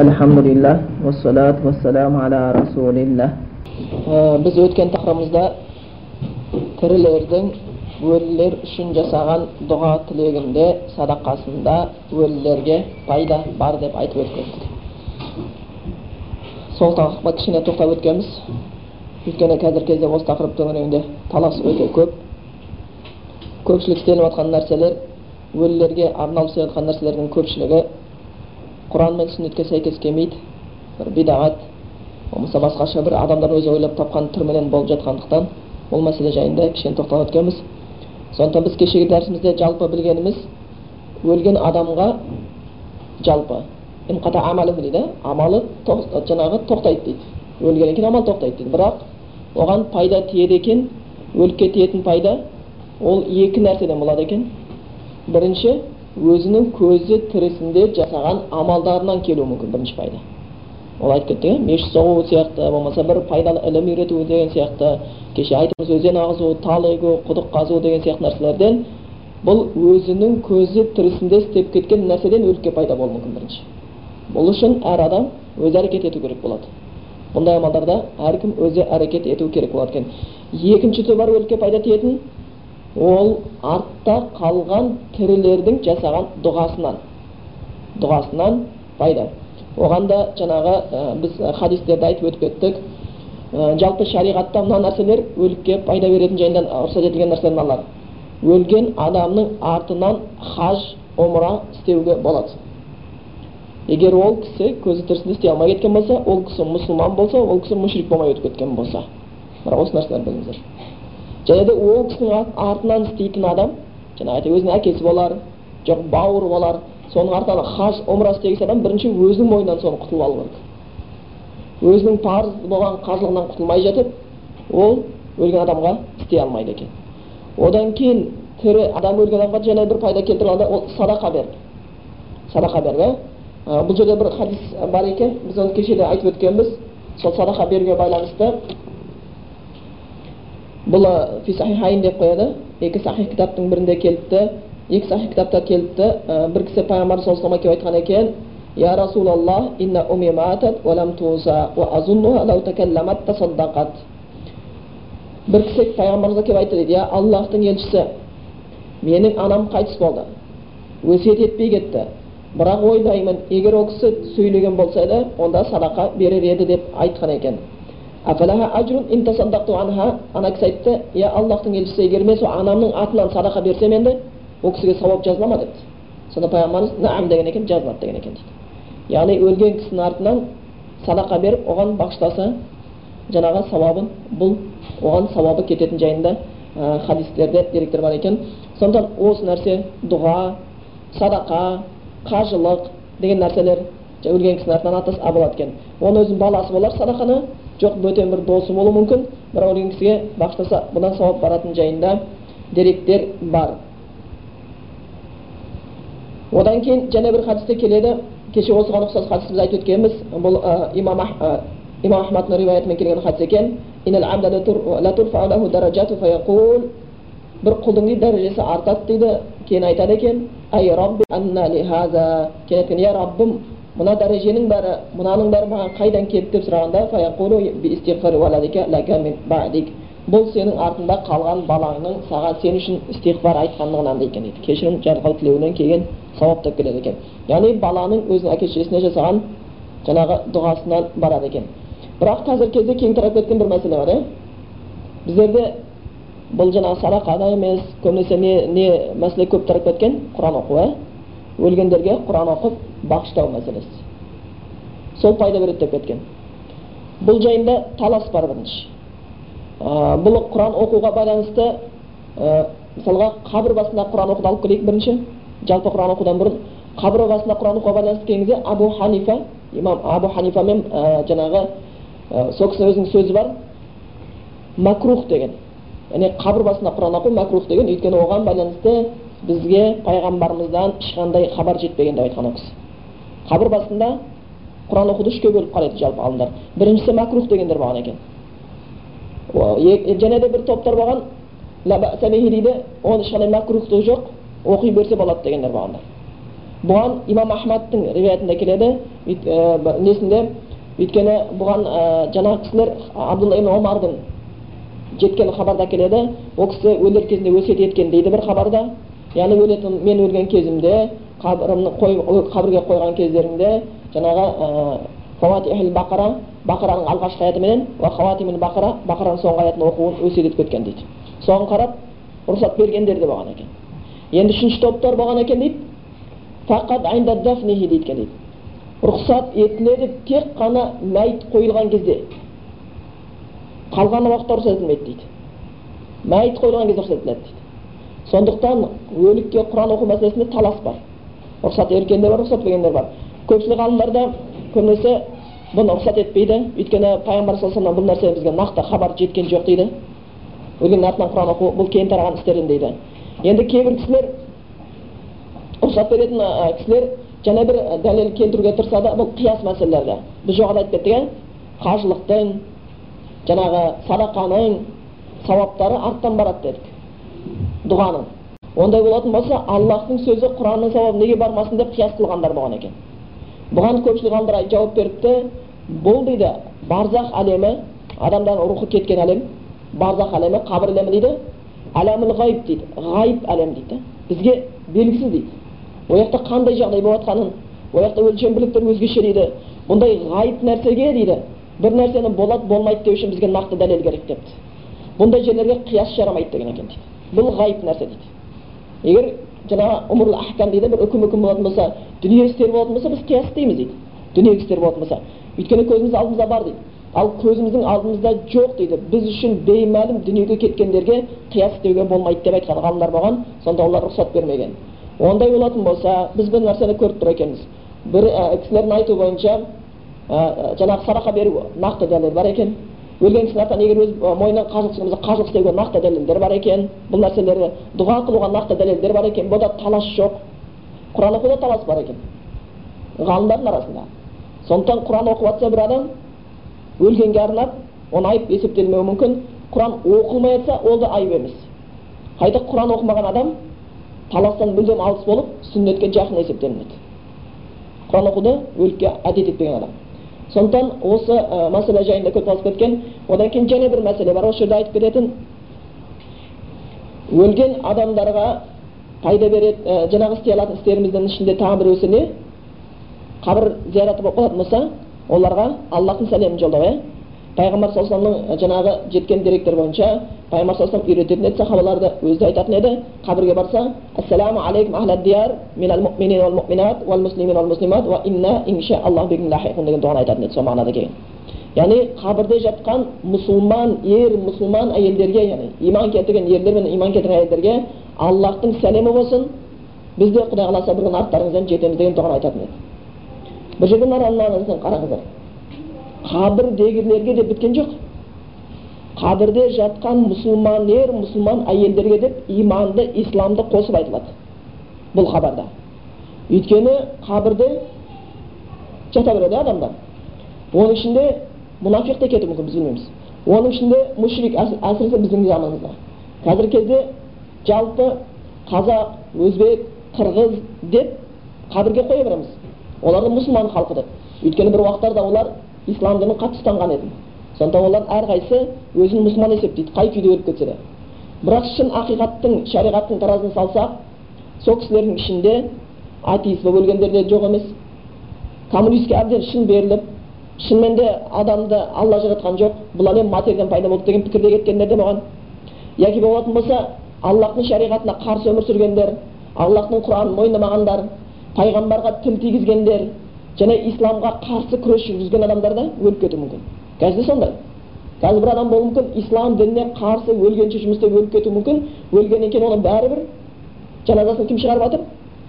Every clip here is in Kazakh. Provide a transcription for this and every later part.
Alhamdulillah, wassalatu wassalamu ala rasulillah. Biz o'tgan taqrimimizda tirilerдің өлілер үшін жасаған дұға тілегінде садақасында өлілерге пайда бар деп айтып өткендік сол тақырыпқа кішкене тоқтап өткенбіз өйткені қазіргі кезде осы тақырып төңірегінде талас өте көп көпшілік істеліп жатқан нәрселер өлілерге арналып істеліп жатқан нәрселердің көпшілігі құран мен сүннетке сәйкес келмейді. Бір бидағат болмаса басқаша бір адамдар өзі ойлап тапқан түрменен болып жатқандықтан бұл мәселе жайында кішкене тоқталып өткенбіз. Сондықтан біз кешегі дәрісімізде жалпы білгеніміз өлген адамға жалпы дейді амалы жаңағы тоқтайды дейді. Өлгеннен кейін амал тоқтайды дейді. Бірақ оған пайда тиеді екен өлікке тиетін пайда ол екі нәрседен болады екен. Бірінші өзінің көзі тірісінде жасаған амалдарынан келуі мүмкін бірінші пайда. Ол айтып кеттік иә мешіт соғу сияқты болмаса бір пайдалы ілім үйрету деген сияқты кеше айтымыз өзен ағызу тал егу құдық қазу деген сияқты нәрселерден бұл өзінің көзі тірісінде істеп кеткен нәрседен өлікке пайда болуы мүмкін бірінші. Бұл үшін әр адам өзі әрекет ету керек болады. Бұндай амалдарда әркім өзі әрекет ету керек болады екен. Екінші түр бар өлікке пайда тиетін ол артта қалған тірілердің жасаған дұғасынан дұғасынан пайда. Оған да жаңағы ә, біз хадистерді айтып өтіп кеттік. Ә, жалпы шариғатта мына нәрселер өлікке пайда беретін жайында рұқсат етілген нәрселер мыналар өлген адамның артынан хаж омра істеуге болады. Егер ол кісі көзі тірісінде істей алмай кеткен болса ол кісі мұсылман болса ол кісі мүшрик болмай өтіп кеткен болса. Бірақ осы нәрселерді біліңіздер. Және де ол кісінің артынан істейтін адам жаңағы өзінің әкесі болар жоқ бауыры болар соның артынан хаж омра істеген адам бірінші өзінің мойнынан соны құтылып алу керек өзінің парыз болған қажылығынан құтылмай жатып ол өлген адамға істей алмайды екен одан кейін тірі адам өлген адамға және бір пайда келтіре алады ол садақа бер садақа бер да бұл жерде бір хадис бар екен біз оны кеше де айтып өткенбіз сол садақа беруге байланысты бұл фисахихайн деп қояды. Екі сахих кітаптың бірінде келіпті. Екі сахих кітапта келіпті. Бір кісі пайғамбар саллаллаху келіп айтқан екен я расулаллах инна уми матат валам туза ва азуннуха лау такалламат тасаддақат бір кісі пайғамбарымызға келіп айтты дейді иә аллахтың елшісі менің анам қайтыс болды өсиет етпей кетті. Бірақ ойлаймын егер ол кісі сөйлеген болса еді онда садақа берер еді деп айтқан екен. Ана кісі айтты иә аллахтың елшісі егер мен сол анамның атынан садақа берсем енді ол кісіге сауап жазыла ма депті сонда пайғамбарымыз наам деген екен жазылады деген екен дейді яғни өлген кісінің артынан садақа беріп оған бағыштаса жаңағы сауабын бұл оған сауабы кететін жайында ә, хадистерде деректер бар екен сондықтан осы нәрсе дұға садақа қажылық деген нәрселер өлген кісінің артынан атаса болады екен оның өзінің баласы болар садақаны жоқ бөтен бір досы болуы мүмкін бірақ өлген кісіге бағыштаса бұдан сауап баратын жайында деректер бар одан кейін және бір хадисте келеді кеше осыған ұқсас хадисті біз айтып өткенбіз бұл ә, имам ахмадтың риуаятымен келген хадис екен бір құлдың дейді дәрежесі артады дейді кейін айтады екен ай рабби анна кейін я раббым мына дәреженің бәрі мынаның бәрі маған қайдан келді деп сұрағанда бұл сенің артында қалған балаңның саған сен үшін истиғфар айтқандығынан екен дейді кешірім жарылқау тілеуінен келген сауап деп келеді екен яғни баланың өзінің әке шешесіне жасаған жаңағы дұғасынан барады екен бірақ қазіргі кезде кең тарап кеткен бір мәселе бар иә біздерде бұл жаңағы садақада емес көбінесе не не мәселе көп тарап кеткен құран оқу иә өлгендерге құран оқып бағыштау мәселесі сол пайда береді деп кеткен бұл жайында талас бар бірінші бұл құран оқуға байланысты ә, мысалға қабір басында құран оқуды алып келейік бірінші жалпы құран оқудан бұрын қабір басында құран оқуға байланысты келген кезде абу ханифа имам абу ханифамен ә, жаңағы ә, сол кісінің өзінің сөзі бар макрух деген яғни қабір басында құран оқу макрух деген өйткені оған байланысты бізге пайғамбарымыздан ешқандай хабар жетпеген деп айтқан ол кісі қабір басында құран оқуды үшке бөліп қарайды жалпы ғалымдар біріншісі макрух дегендер болған екен және де бір топтар болған дейді оның ешқандай макрухтығы жоқ оқи берсе болады дегендер болғандар бұған имам ахмадтың риwayatында келеді несінде өйткені бұған жаңағы кісілер абдулла ибн омардың жеткен хабарда келеді ол кісі өлер кезінде өсиет еткен дейді бір хабарда яғни өлетін мен өлген кезімде қабірімні қабірге қойған кездерінде жаңағы фауатихил бақара бақараның алғашқы аяты менен бақара бақараның соңғы аятын оқуын өсиет етіп кеткен дейді соған қарап рұқсат бергендер де болған екен енді үшінші топтар болған екен дейді фақат дейді екен дейді рұқсат етіледі тек қана мәйіт қойылған кезде қалған уақытта рұқсат етілмейді дейді мәйіт қойылған кезде рұқсат етіледі дейді сондықтан өлікке құран оқу мәселесінде талас бар. Рұқсат еткендер бар рұқсат етпегендер бар. Көпшілік ғалымдарда көбінесе бұны рұқсат етпейді. Өйткені пайғамбар саллаллаху бұл нәрсе бізге нақты хабар жеткен жоқ дейді. Өлгеннің артынан құран оқу бұл кейін тараған істерден дейді. Енді кейбір кісілер рұқсат беретін кісілер және бір дәлел келтіруге тырысады бұл қияс мәселелерде біз жоғарыда айтып кеттік иә қажылықтың жаңағы садақаның сауаптары арттан барады дедік. Дұғаның. Ондай болатын болса аллахтың сөзі құранның сауабы неге бармасын деп қияс қылғандар болған екен. Бұған көпшілік ғалымдар жауап беріпті бұл дейді барзах әлемі адамдардың рухы кеткен әлем барзах әлемі қабір әлемі дейді әләміл ғайып дейді ғайып әлем дейді. Бізге белгісіз дейді. Ол жақта қандай жағдай болып жатқанын ол жақта өлшем бірліктер өзгеше дейді. Бұндай ғайып нәрсеге дейді бір нәрсені болады болмайды деу үшін бізге нақты дәлел керек депті. Бұндай жерлерге қияс жарамайды деген екен дейді. Бұл ғайып нәрсе дейді. Егер жаңағы ұмырлы ахкам дейді бір үкім үкім болатын болса дүние істері болатын болса біз қияс істейміз дейді. Дүние істері болатын болса. Өйткені көзіміз алдымызда бар дейді. Ал көзіміздің алдымызда жоқ дейді. Біз үшін беймәлім дүниеге кеткендерге қияс істеуге болмайды деп айтқан ғалымдар болған сонда олар рұқсат бермеген. Ондай болатын болса біз бір нәрсені көріп тұр екенбіз. Бір кісілердің айтуы бойынша жаңағы садақа беру нақты дәлел бар екен. Кісінің артынан егер өз мойнынан қажылық болса қажылық істеуге нақты дәлелдер бар екен. Бұл нәрселерді дұға қылуға нақты дәлелдер бар екен. Бұда талас жоқ. Құран оқуда талас бар екен. Ғалымдардың арасында. Сондықтан құран оқып жатса бір адам өлгенге арнап оны айып есептелмеуі мүмкін. Құран оқылмай жатса ол да айып емес. Қайта құран оқымаған адам таластан мүлдем алыс болып сүннетке жақын есептелінеді құран оқуды өлікке әдет етпеген адам. Сондықтан осы ә, мәселе жайында көп таласып кеткен одан кейін және бір мәселе бар осы жерде айтып кететін өлген адамдарға пайда береді ә, жаңағы істей алатын істеріміздің ішінде тағы біреусі не қабір зияраты болып қалатын болса оларға аллахтың сәлемін жолдау иә пайғамбар саллаллаху жаңағы жеткен деректер бойынша пайғамбар саллаллаху үйрететін еді сахабаларды өзі айтатын еді қабірге барса ассаламу деген дұғаны айтатын еді сол мағынада келген яғни қабірде жатқан мұсылман ер мұсылман әйелдерге яғни иман келтірген ерлер мен иман келтірген әйелдерге аллахтың сәлемі болсын біз де құдай қаласа бір күні арттарыңыздан жетеміз деген дұғаны айтатын еді бұл жерде қараңыздар қабірдегілерге деп біткен жоқ қабірде жатқан мұсылман ер мұсылман әйелдерге деп иманды исламды қосып айтылады бұл хабарда өйткені қабірде жата береді адамдар оның ішінде мұнафиқ те кетуі мүмкін біз білмейміз оның ішінде мушрик әсіресе біздің заманымызда қазіргі кезде жалпы қазақ өзбек қырғыз деп қабірге қоя береміз оларды мұсылман халқы деп өйткені бір уақыттарда олар ислам дінін қатты ұстанған еді сонда олар әрқайсысы өзін мұсылман есептейді қай күйде өліп кетсе де. Бірақ шын ақиқаттың шариғаттың таразысын салсақ сол кісілердің ішінде атеист болып өлгендер де жоқ емес. Коммунистке әбден шын беріліп шынымен де адамды алла жаратқан жоқ бұл әлем материядан пайда болды деген пікірде кеткендер де болған яки болатын болса аллахтың шариғатына қарсы өмір сүргендер аллахтың құранын мойындамағандар пайғамбарға тіл тигізгендер және исламға қарсы күрес жүргізген адамдар да өліп кетуі мүмкін қазір де сондай қазір бір адам болуы мүмкін ислам дініне қарсы өлгенше жұмыс істеп өліп кетуі мүмкін өлгеннен кейін оны бәрібір жаназасын кім шығарып жатыр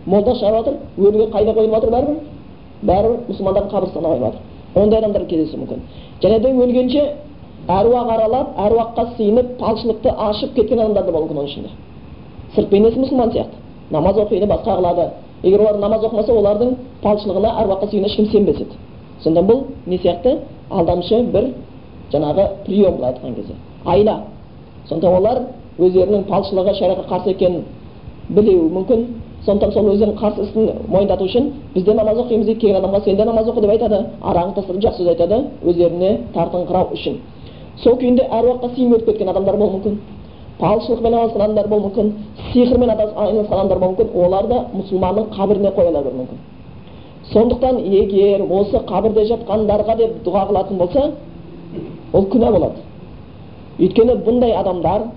молда шығарып жатыр өліге қайда қойылып жатыр бәрібір бәрібір мұсылмандардың қабірстығына қойылып жатыр ондай адамдар кездесуі мүмкін және де өлгенше әруақ аралап әруаққа сыйынып палшылықты ашып кеткен адамдар да болуы мүмкін оның ішінде сырт бейнесі мұсылман сияқты намаз оқиды басқа қылады егер олар намаз оқымаса олардың палшылығына әруаққа сүйгеніне ешкім сенбес еді сонда бұл не сияқты? Алдамшы бір жаңағы прием былай айтқан кезде. Айла сонда олар өздерінің палшылығы шариғатқа қарсы екенін білуі мүмкін. Сондықтан сол өздерінің қарсы ісін мойындату үшін біз де намаз оқимыз дейді келген адамға сен де намаз оқы деп айтады. Арағын тастап жақсы сөз айтады өздеріне тартыңқырау үшін. Сол күйінде әруаққа сыйынып өтіп кеткен адамдар болуы мүмкін. Палшылықпен айналысқан адамдар болуы мүмкін сиқырмен айналысқан адамдар болуы мүмкін олар да мұсылманның қабіріне қойыла беруі мүмкін. Сондықтан егер осы қабірде жатқандарға деп дұға қылатын болса ол күнә болады. Өйткені бұндай адамдар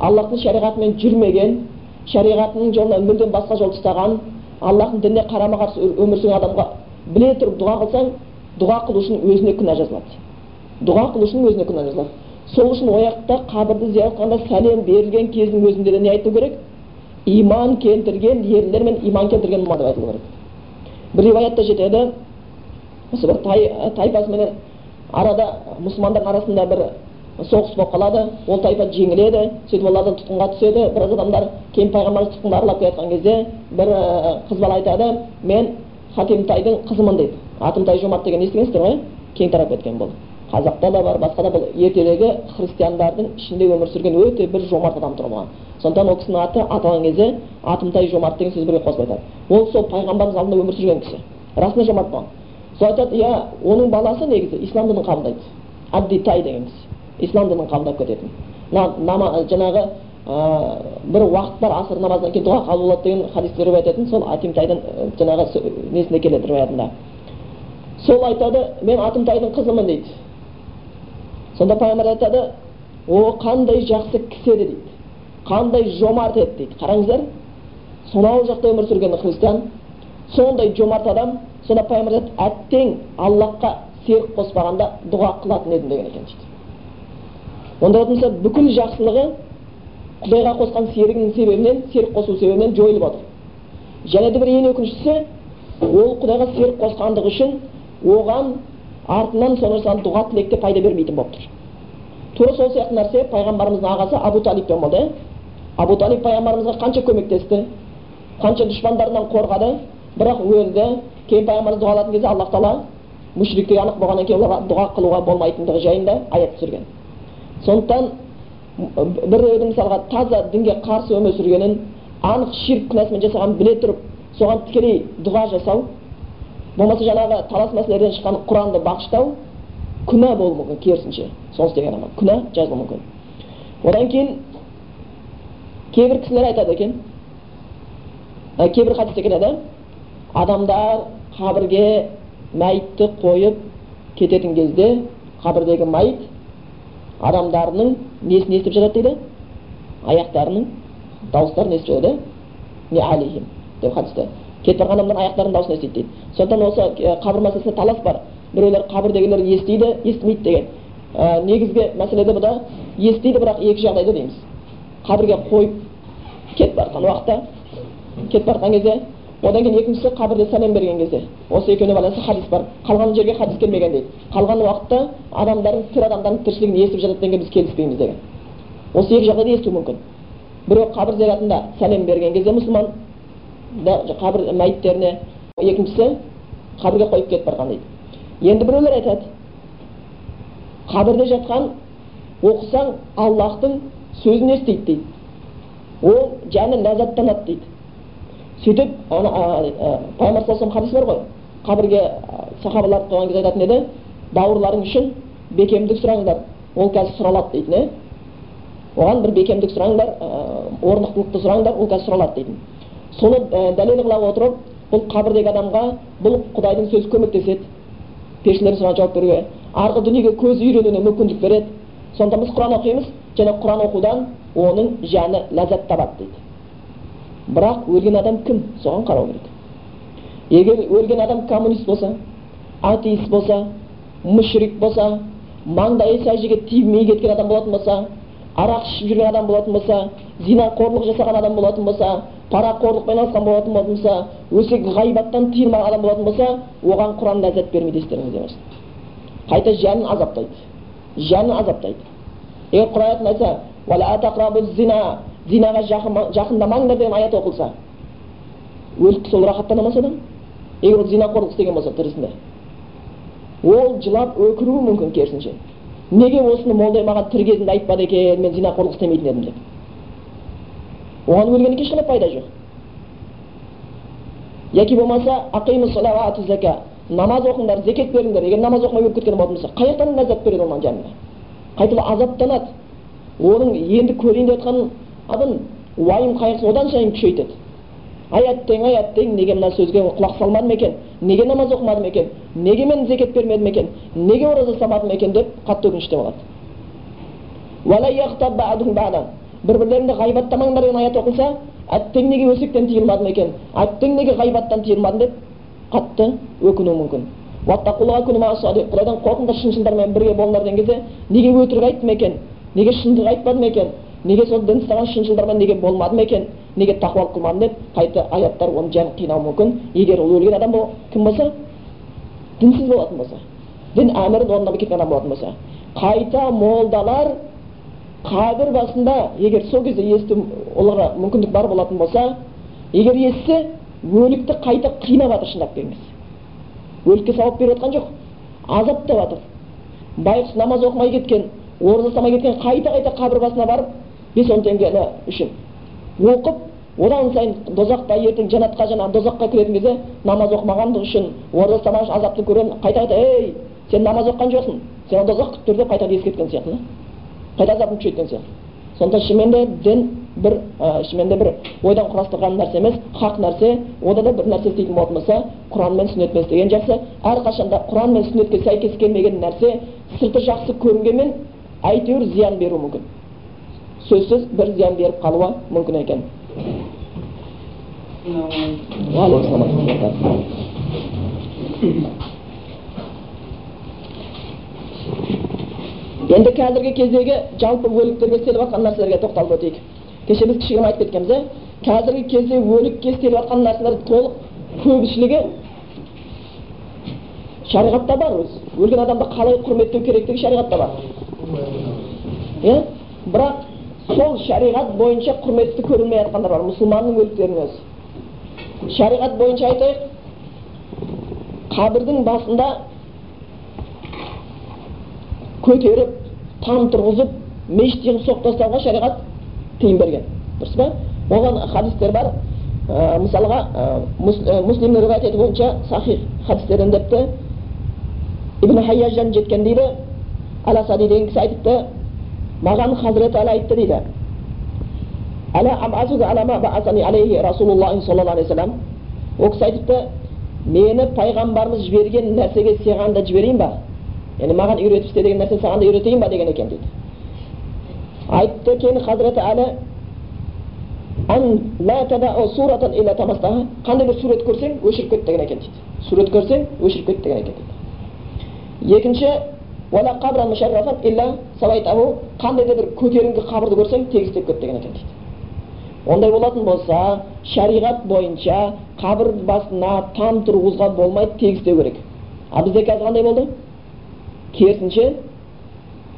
аллахтың шариғатымен жүрмеген шариғатының жолынан мүлдем басқа жол ұстаған аллахтың дініне қарама қарсы өмір сүрген адамға біле тұрып дұға қылсаң дұға қылушының өзіне күнә жазылады. Дұға қылушының өзіне күнә жазылады. Сол үшін ояқта қабірді зиярат қылғанда сәлем берілген кездің өзінде де не айту керек? Иман келтірген ерлер мен иман келтірген мұсылман деп айтылу керек. Бір риwаятта жетеді. Осы бір тай, арада мұсылмандардың арасында бір соғыс болып қалады. Ол тайпа жеңіледі сөйтіп олардан тұтқынға түседі. Біраз адамдар кейін пайғамбарымыз тұтқынды аралап келе жатқан кезде бір қыз бала айтады мен хатимтайдың қызымын дейді. Атымтай жомарт деген естігенсіздер ғой? Кең тарап кеткен бұл қазақта да бар басқа да бұл ертедегі христиандардың ішінде өмір сүрген өте бір жомарт адам тұр болған сондықтан ол кісінің аты аталған кезде атымтай жомарт деген сөз бірге қосылып айтады. Ол сол пайғамбарымыз алдында өмір сүрген кісі. Расында жомарт болған. Сол айтады иә оның баласы негізі ислам дінін қабылдайды. Абдитай деген кісі. Ислам дінін қабылдап кететін. Жаңағы бір уақыт бар аср намазынан кейін дұға қабыл болады деген хадисті риуаят ететін сол атимтайдың жаңағы несінде келеді риуаятында. Сол айтады мен атымтайдың қызымын дейді. Сонда пайғамбар айтады о қандай жақсы кісі еді дейді. Қандай жомарт еді дейді. Қараңыздар сонау жақта өмір сүрген христиан сондай жомарт адам сонда пайғамбар айтады әттең аллахқа серік қоспағанда дұға қылатын едім деген екен дейді. Онда болса бүкіл жақсылығы құдайға қосқан серігінің себебінен серік қосу себебінен жойылып отыр. Және де бір ең өкініштісі ол құдайға серік қосқандығы үшін оған артынан соны жасаған дұға тілекте пайда бермейтін болып тұр тура сол сияқты нәрсе пайғамбарымыздың ағасы абу талибпен болды абу талиб пайғамбарымызға қанша көмектесті қанша дұшпандарынан қорғады. Бірақ өлді кейін пайғамбарымыз дұғалатын кезде аллах тағала мүшриктер анық болғаннан кейін оларға дұға қылуға болмайтындығы жайында аят түсірген. Сондықтан біреудің мысалға таза дінге қарсы өмір сүргенін анық ширк күнәсімен жасағанын біле тұрып соған тікелей дұға жасау болмаса жаңағы талас мәселелерден шыққан құранды бағыштау күнә болуы мүмкін керісінше соны істеген адамға күнә жазылуы мүмкін одан кейін кейбір кісілер айтады екен кейбір хадисте келеді адамдар қабірге мәйітті қойып кететін кезде қабірдегі мәйіт адамдарының несін естіп жатады дейді аяқтарының дауыстарын естіп жатады деп хадисте кетіп барған адамдардың аяқтарының дауысын естиді дейді сондықтан осы қабір мәселесінде талас бар біреулер қабірдегілер естиді естімейді деген ә, негізгі мәселеде бұда естиді бірақ екі жағдайда дейміз қабірге қойып кетіп бара уақытта кетіп бара кезде одан кейін екіншісі қабірде сәлем берген кезде осы екеуіне байланысты хадис бар қалған жерге хадис келмеген дейді қалған уақытта адамдардың тірі адамдардың тіршілігін естіп жатады дегенге біз келіспейміз деген осы екі жағдайда естуі мүмкін біреу қабір зиратында сәлем берген кезде мұсылман қабір мәйіттеріне екіншісі қабірге қойып кетіп барған дейді енді біреулер айтады қабірде жатқан оқысаң аллахтың сөзін естиді дейді. Ол жаны ләззаттанады дейді. Сөйтіп пайғамбар саллаллаху хадис бар ғой. Қабірге сахабалар қойған кезде айтатын еді бауырларың үшін бекемдік сұраңдар ол қазір сұралады дейтін иә оған бір бекемдік сұраңдар орнықтылықты сұраңдар ол қазір сұралады дейтін соны дәлел қыла отырып бұл қабірдегі адамға бұл құдайдың сөзі көмектеседі. Періштелердің сұрағына жауап беруге арғы дүниеге көзі үйренуіне мүмкіндік береді. Сондықтан біз құран оқимыз және құран оқудан оның жаны ләззат табады дейді. Бірақ өлген адам кім? Соған қарау керек. Егер өлген адам коммунист болса атеист болса мүшрик болса маңдайы сәждеге тимей кеткен адам болатын болса арақ ішіп жүрген адам болатын болса зинақорлық жасаған адам болатын болса парақорлықпен айналысқан болатын болса өсек ғайбаттан тыйылмаған адам болатын болса оған құран ләззат бермейді естеріңізде болсын қайта жанын азаптайды жанын азаптайды егер құран айтса зинаға жақындамаңдар деген аят оқылса өліп сол рахаттана ма содан егер ол зинақорлық істеген болса тірісінде ол жылап өкіруі мүмкін керісінше неге осыны молдай маған тірі кезінде айтпады екен мен зинақорлық істемейтін едім деп оған өлгеннен ешқандай пайда жоқ яки болмаса намаз оқыңдар зекет беріңдер егер намаз оқымай өліп кеткен болатын болса қай жақтан ләззат береді оған жанына қайтып азаптанады оның енді көрейін деп жатқан адам уайым қайғысы одан сайын күшейтеді ай әттең ай әттең неге мына сөзге құлақ салмадым екен неге намаз оқымадым екен неге мен зекет бермедім екен неге ораза ұстамадым екен деп қатты өкініште болады бір бірлеріңді ғайбаттамаңдар деген аят оқылса әттең неге өсектен тыйылмадым екен әттең неге ғайбаттан тыйылмадым деп қатты өкінуі мүмкін құдайдан қорқыңдар шыншылдармен бірге болыңдар деген кезде неге өтірік айттым екен неге шындық айтпадым екен неге сол дін ұстаған шыншылдармен неге болмадым екен неге тақуалық қылмадым деп қайта аяттар оны жән қинауы мүмкін егер ол өлген адам кім болса дінсіз болатын болса дін әмірін орындамай кеткен адам болатын болса қайта молдалар қабір басында егер сол кезде есту оларға мүмкіндік бар болатын болса егер естісе өлікті қайта қинап жатыр шындап келген өлікке сауап беріп жатқан жоқ азаптап жатыр байғұс намаз оқымай кеткен ораза ұстамай кеткен қайта қайта қабір басына барып бес он теңгені үшін оқып одан сайын дозаққа ертең жәннатқа жаңағы дозаққа кіретін кезде намаз оқымағандығы үшін ораза ұстамаған үшін азапты көремін қайта қайта ей сен намаз оқыған жоқсың сені дозақ күтіп тұр деп қайта ескерткен сияқты қайта азабын күшейткен сияқты сондықтан шынымен де дін бір шынымен де бір ойдан құрастырған нәрсе емес хақ нәрсе ода да бір нәрсе істейтін болатын болса құран мен сүннетпен істеген жақсы әрқашанда құран мен сүннетке сәйкес келмеген нәрсе сырты жақсы көрінгенмен әйтеуір зиян беруі мүмкін сөзсіз бір зиян беріп қалуы мүмкін екен енді қазіргі кездегі жалпы өліктерге істеліп жатқан нәрселерге тоқталып өтейік кеше біз кішігірім айтып кеткенбіз иә қазіргі кезде өлікке істеліп жатқан нәрселер толық көпшілігі шариғатта бар өзі өлген адамды қалай құрметтеу керектігі шариғатта бар иә бірақ сол шариғат бойынша құрметті көрілмей жатқандар бар мұсылманның өліктерінің өзі шариғат бойынша айтайық қабірдің басында көтеріп там тұрғызып мешіт жығып соғып тастауға шариғат тыйым берген. Дұрыс па? Оған хадистер бар. Ә, мысалға ә, муслимнің риwayat ету бойынша сахих хадистерден депті. Ибн хайяждан жеткен дейді. Әл асади деген кісі айтыпты. Маған хазіреті әлі айтты дейді. Ол кісі айтыпты мені пайғамбарымыз жіберген нәрсеге саған да жіберейін ба? Яғни маған үйретіп істе деген нәрсе саған да үйретейін ба деген екен дейді айтты кейін хазіреті әлі қандай бір сурет көрсең өшіріп кет деген екен дейді сурет көрсең өшіріп кет деген екен дейді екінші қандай да бір көтеріңкі қабірді көрсең тегістеп кет деген екен дейді ондай болатын болса шариғат бойынша қабір басына там тұрғызуға болмайды тегістеу керек ал бізде қазір қандай болды керісінше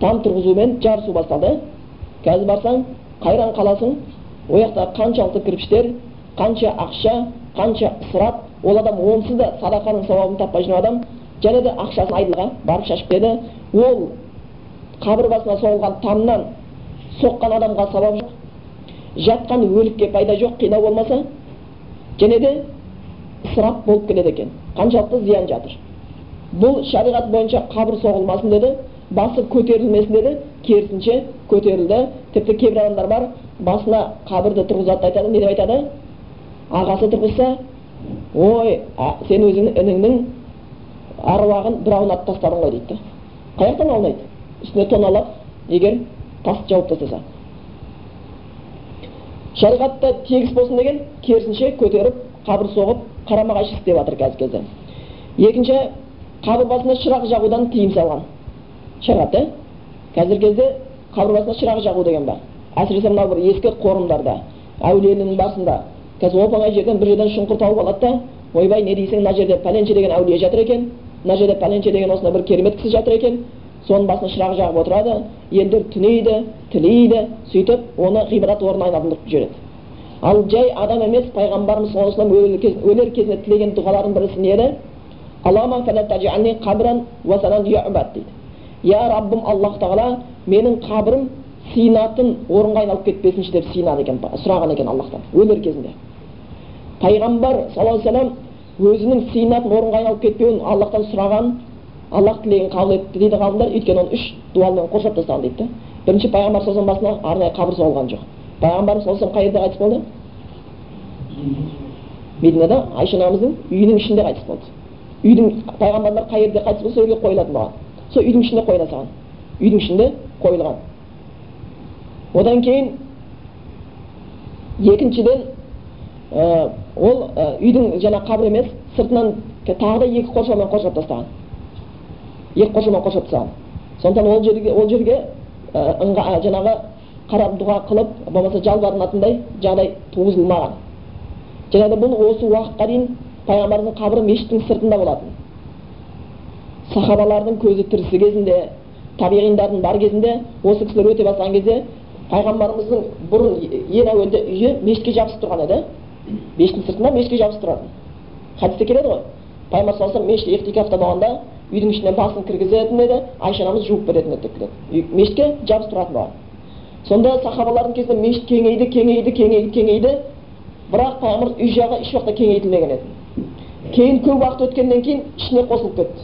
там тұрғызумен жарысу басталды. Қазір барсаң қайран қаласың. Ол жақта қаншалықты кірпіштер қанша ақша қанша ысырап ол адам онсыз да садақаның сауабын таппай жүрген адам және де ақшасын айдылға барып шашып береді ол қабір басына соғылған тамнан соққан адамға сауап жоқ. Жатқан өлікке пайда жоқ қинау болмаса және де ысырап болып келеді екен. Қаншалықты зиян жатыр. Бұл шариғат бойынша қабір соғылмасын деді басы көтерілмесін деді керісінше көтерілді тіпті кейбір адамдар бар басына қабірді тұрғызады айтады не деп айтады ағасы тұрғызса ой сен өзіңнің ініңнің аруағын бір аунатып тастадың ғой дейді қай жақтан аунайды үстіне тоналап егер тасты жауып тастаса шариғатта тегіс болсын деген керісінше көтеріп қабір соғып қарама қайшы істеп жатыр қазіргі кезде екінші қабір басына шырақ жағудан тыйым салған шариғат иә қазіргі кезде қабір басына шырақ жағу деген бар әсіресе мынау бір ескі қорымдарда әулиенің басында қазір оп оңай жерден бір жерден шұңқыр тауып алады да ойбай не дейсің мына жерде пәленше деген әулие жатыр екен мына жерде пәленше деген осындай бір керемет кісі жатыр екен соның басына шырақ жағып отырады елдер түнейді тілейді сөйтіп оны ғибадат орнына айналдырып жібереді ал жай адам емес пайғамбарымыз өлер кезінде тілеген еді я раббым аллах тағала менің қабірім сыйынатын орынға айналып кетпесінші деп сыйынады екен сұраған екен аллахтан өлер кезінде пайғамбар саллаллаху алейhi өзінің сыйынатын орынға айналып кетпеуін аллахтан сұраған аллах тілегін қабыл етті дейді ғалымдар өйткені оны үш дуалмен қоршап тастаған дейді да бірінші пайғамбар саллаллаху басына арнайы қабір соғылған жоқ пайғамбарымыз саллаллаху қай жерде қайтыс болды мединада айша анамыздың үйінің ішінде қайтыс болды үйдің пайғамбарлар қай жерде қайтыс болса сол жерге қойылатын болған сол үйдің ішінде қойыла салған үйдің ішінде қойылған. Одан кейін екіншіден ә, ол ә, үйдің жаңа қабір емес сыртынан тағы да екі қоршаумен қоршап тастаған. Екі қоршаумен қоршап тастаған. Сондықтан ол жерге ол жерге ыңға, жаңағы қарап дұға қылып болмаса жалбарынатындай жағдай туғызылмаған. Және бұл осы уақытқа дейін пайғамбарымыздың қабірі мешіттің сыртында болатын сахабалардың көзі тірісі кезінде табиғиндардың бар кезінде осы кісілер өте бастаған кезде пайғамбарымыздың бұрын ең әуелде үйі мешітке жабысып тұрған еді мешіттің сыртында мешітке жабысып тұратын хадисте келеді ғой. Пайғамбар саллаллаху алейhi мешітте ихтикафта болғанда үйдің ішіне басын кіргізетін еді айша анамыз жуып беретін еді деп келеді мешітке жабысып тұратын болған сонда сахабалардың кезінде мешіт кеңейді кеңейді кеңейді кеңейді бірақ пайғамбар үй жағы еш уақытта кеңейтілмеген еді кейін көп уақыт өткеннен кейін ішіне қосылып кетті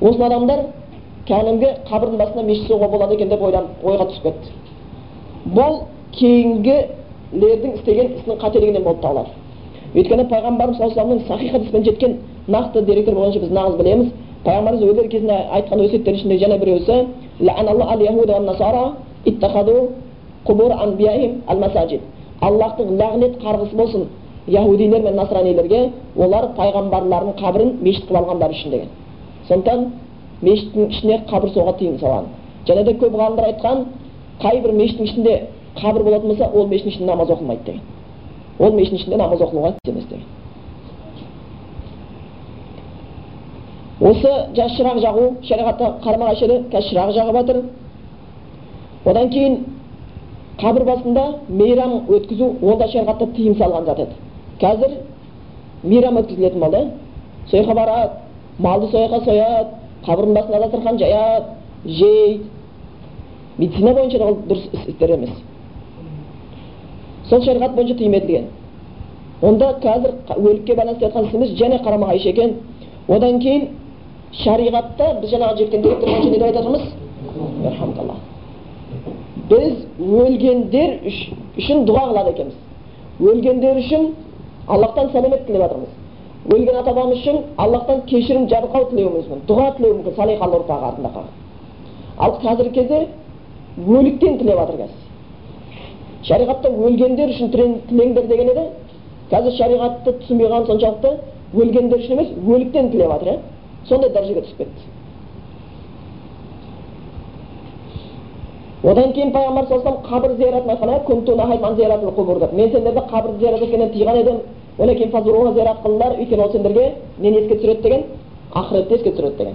осыны адамдар кәдімгі қабірдің басына мешіт соғуға болады екен деп ойланып ойға түсіп кетті бұл кейінгілердің істеген ісінің қателігінен болып табылады өйткені пайғамбарымыз саллаллаху алейhi сахих хадиспен жеткен нақты деректер бойынша біз нағыз білеміз пайғамбарымыз өлер кезінде айтқан өсиеттердің ішінде және біреусі аллахтың лағнет қарғысы болсын яхудилер мен насранилерге олар пайғамбарлардың қабірін мешіт қылып алғандары үшін деген сондықтан мешіттің ішіне қабір соғуға тыйым салған және де көп ғалымдар айтқан қай бір мешіттің ішінде қабір болатын болса ол мешіттің ішінде намаз оқылмайды деген ол мешіттің ішінде намаз оқылуға емес деген осы жаңағы шырақ жағу шариғатта қарама қайшы еді қазір шырақ жағып жатыр одан кейін қабір басында мейрам өткізу ол да шариғатта тыйым салған зат еді қазір мейрам өткізілетін болды. Сол жаққа барады малды сол жаққа сояды қабірдің басына дастархан жаяды жейді. Медицина бойынша да ол дұрыс істер емес. Сол шариғат бойынша тыйым етілген онда қазір өлікке байланысты жатқан ісіміз және қарама қайшы екен. Одан кейін шариғатта біз жаңағы деректер бойынша не деп айтатырмыз біз өлгендер үшін дұға қылады екенбіз. Өлгендер үшін аллахтан сәлемет тілеп жатырмыз өлген ата бабамыз үшін аллахтан кешірім жарылқау тілеуіміз мүмкін дұға тілеу мүмкін салиқалы ұрпақ артында ал қазіргі кезде өліктен тілеп жатыр қазір шариғатта өлгендер үшін тілеңдер деген еді қазір шариғатты түсінбей қалған соншалықты өлгендер үшін емес өліктен тілеп жатыр иә сондай дәрежеге түсіп кетті одан кейін пайғамбар саллаллаху қабір зияратын айтқан мен сендерді қабір зиярат еткеннен тыйған едім өйткені ол сендерге нені еске түсіреді деген ақыретті еске түсіреді деген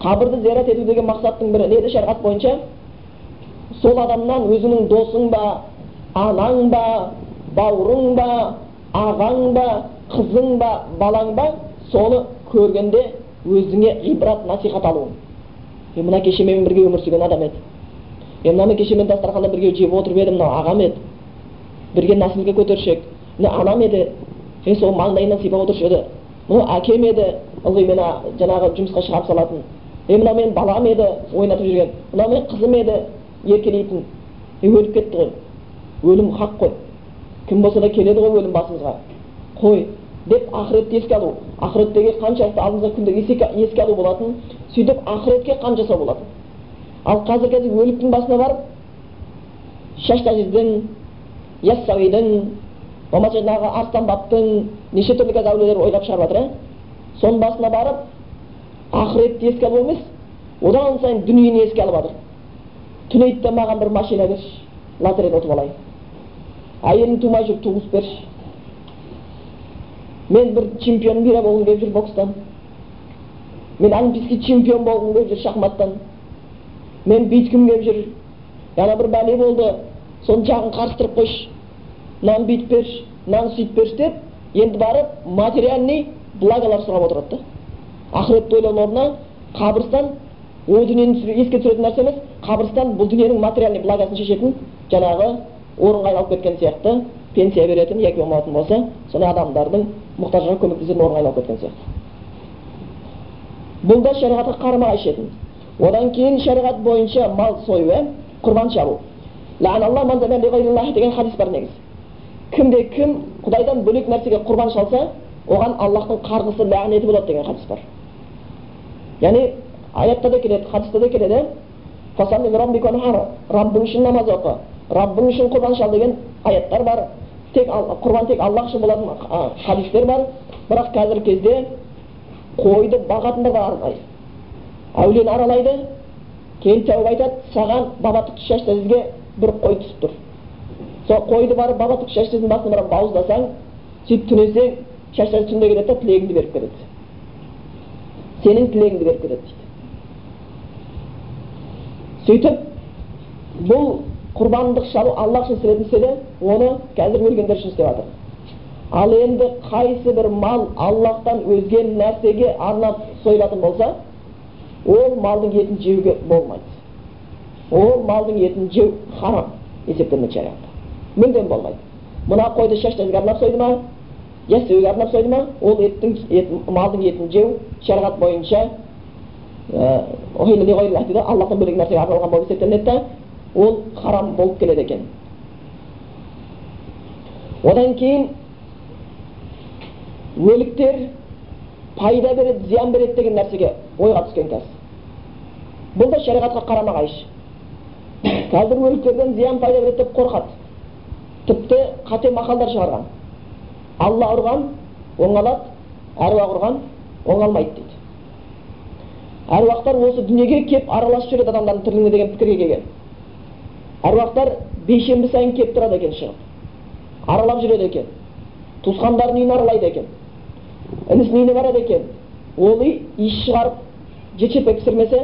қабірді зиярат ету деген мақсаттың бірі не еді шариғат бойынша сол адамнан өзіңнің досың ба анаң ба бауырың ба ағаң ба қызың ба балаң ба соны көргенде өзіңе ғибрат насихат алуың е мына кеше менімен бірге өмір сүрген адам еді е мынаны кеше мен дастарханда бірге жеп отырып едім мынау ағам еді бірге нәсілге көтеруші едік мына анам еді е сол маңдайынан сипап отырушы еді мынау әкем еді ылғи мені жаңағы жұмысқа шығарып салатын е мынау менің балам еді ойнатып жүрген мынау менің қызым еді еркелейтін е өліп кетті ғой өлім хақ қой кім болса да келеді ғой өлім басымызға қой деп ақыретті еске алу ақыреттегі қаншалықты алдымызда күнде еске алу болатын сөйтіп ақыретке қам жасау болатын ал қазір қазір өліктің басына барып шаштазидің яссауидің болмаса жаңағы арыстан бабтың неше түрлі қазір әулиелер ойлап шығарып жатыр иә соның басына барып ақыретті еске алу емес одан сайын дүниені еске алып жатыр түнейді да маған бір машина берші лотерейда ұтып алайын әйелің тумай жүр туғызып берші мен бір чемпион мира болғым келіп жүр бокстан мен олимпийский чемпион болғым келіп жүр шахматтан мен бүйткім келіп жүр ана бір бәле болды соны жағын қарыстырып қойшы мынаны бүйтіп берші мынаны сөйтіп берші деп енді барып материальный благолар сұрап отырады да. Ақыретті ойлаудың орнына қабірстан о дүниені еске түсіретін нәрсе емес қабірстан бұл дүниенің материальный благосын шешетін жаңағы орынға айналып кеткен сияқты пенсия беретін яки болмайтын болса сондай адамдардың мұқтажға көмектесетін орынға айналып кеткен сияқты. Бұл да шариғатқа қарама қайшы етін одан кейін шариғат бойынша мал сою иә құрбан шалу деген хадис бар негізі. Кімде кім құдайдан бөлек нәрсеге құрбан шалса оған аллахтың қарғысы лағнеті болады деген хадис бар. Яғни аятта да келеді хадисте де келеді. Раббың үшін намаз оқы раббың үшін құрбан шал деген аяттар бар. Тек құрбан тек аллах үшін болатын хадистер бар. Бірақ қазіргі кезде қойды бағатындар бар арнайы әулиені аралайды. Кейін тәуба айтады саған баба сізге бір қой түсіп тұр. Сол қойды барып баба түкті шаш басына барып бауыздасаң сөйтіп түнесең шаштар түнде келеді да тілегіңді беріп кетеді сенің тілегіңді беріп кетеді дейді сөйтіп бұл құрбандық шалу аллах үшін істелетін істеді оны қазір өлгендер үшін істеп жатыр ал енді қайсы бір мал аллахтан өзге нәрсеге арнап сойылатын болса ол малдың етін жеуге болмайды ол малдың етін жеу харам есептелмейді шариғатта мүлдем болмайды мына қойды шаштазға арнап сойды ма ястеуге арнап сойды ма ол еттің ет, малдың етін жеу шариғат бойынша дейді аллахтан бөлек нәрсеге арналған болып есептелінеді да ол харам болып келеді екен одан кейін өліктер пайда береді зиян береді деген нәрсеге ойға түскен қазір бұл да шариғатқа қарама қайшы қазір өліктерден зиян пайда береді деп қорқады тіпті қате мақалдар шығарған. Алла ұрған оңалады әруақ ұрған оңалмайды дейді. Әруақтар осы дүниеге кеп араласып жүреді адамдардың тірлігіне деген пікірге келген. Әруақтар бейшенбі сайын келіп тұрады екен шығып. Аралап жүреді екен. Туысқандарының үйін аралайды екен. Інісінің үйіне барады екен. Ол үй иіс шығарып жечепе пісірмесе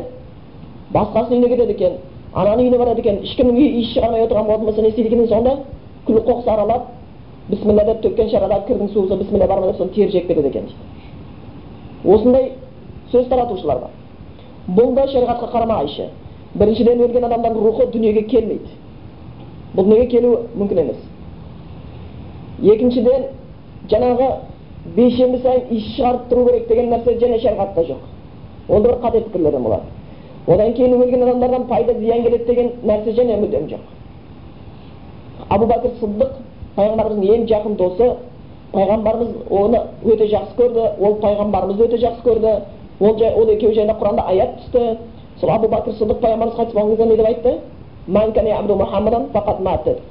басқасының үйіне кетеді екен. Ананың үйіне барады екен. Ешкімнің үйі иіс шығармай отырған болатын болса не істейді екен сонда күл қоқыс аралап бісміллә деп төккен шарада кірдің суы болса бісміллә бар ма деп соны теріп жеп кетеді екен дейді осындай сөз таратушылар бар бұл да шариғатқа қарама біріншіден өлген адамдардың рухы дүниеге келмейді бұл дүниеге келуі мүмкін емес екіншіден жаңағы бейшенбі сайын иіс шығарып тұру керек деген нәрсе және шариғатта жоқ ол да бір қате пікірлерден болады одан кейін өлген адамдардан пайда зиян келеді деген нәрсе және мүлдем жоқ абу бәкір сыдық пайғамбарымыздың ең жақын досы пайғамбарымыз оны өте жақсы көрді ол пайғамбарымызды өте жақсы көрді ол жай ол екеуі жайында құранда аят түсті сол абу бәкір сыдық пайғамбарымыз қайтыс болған кезде не деп айтты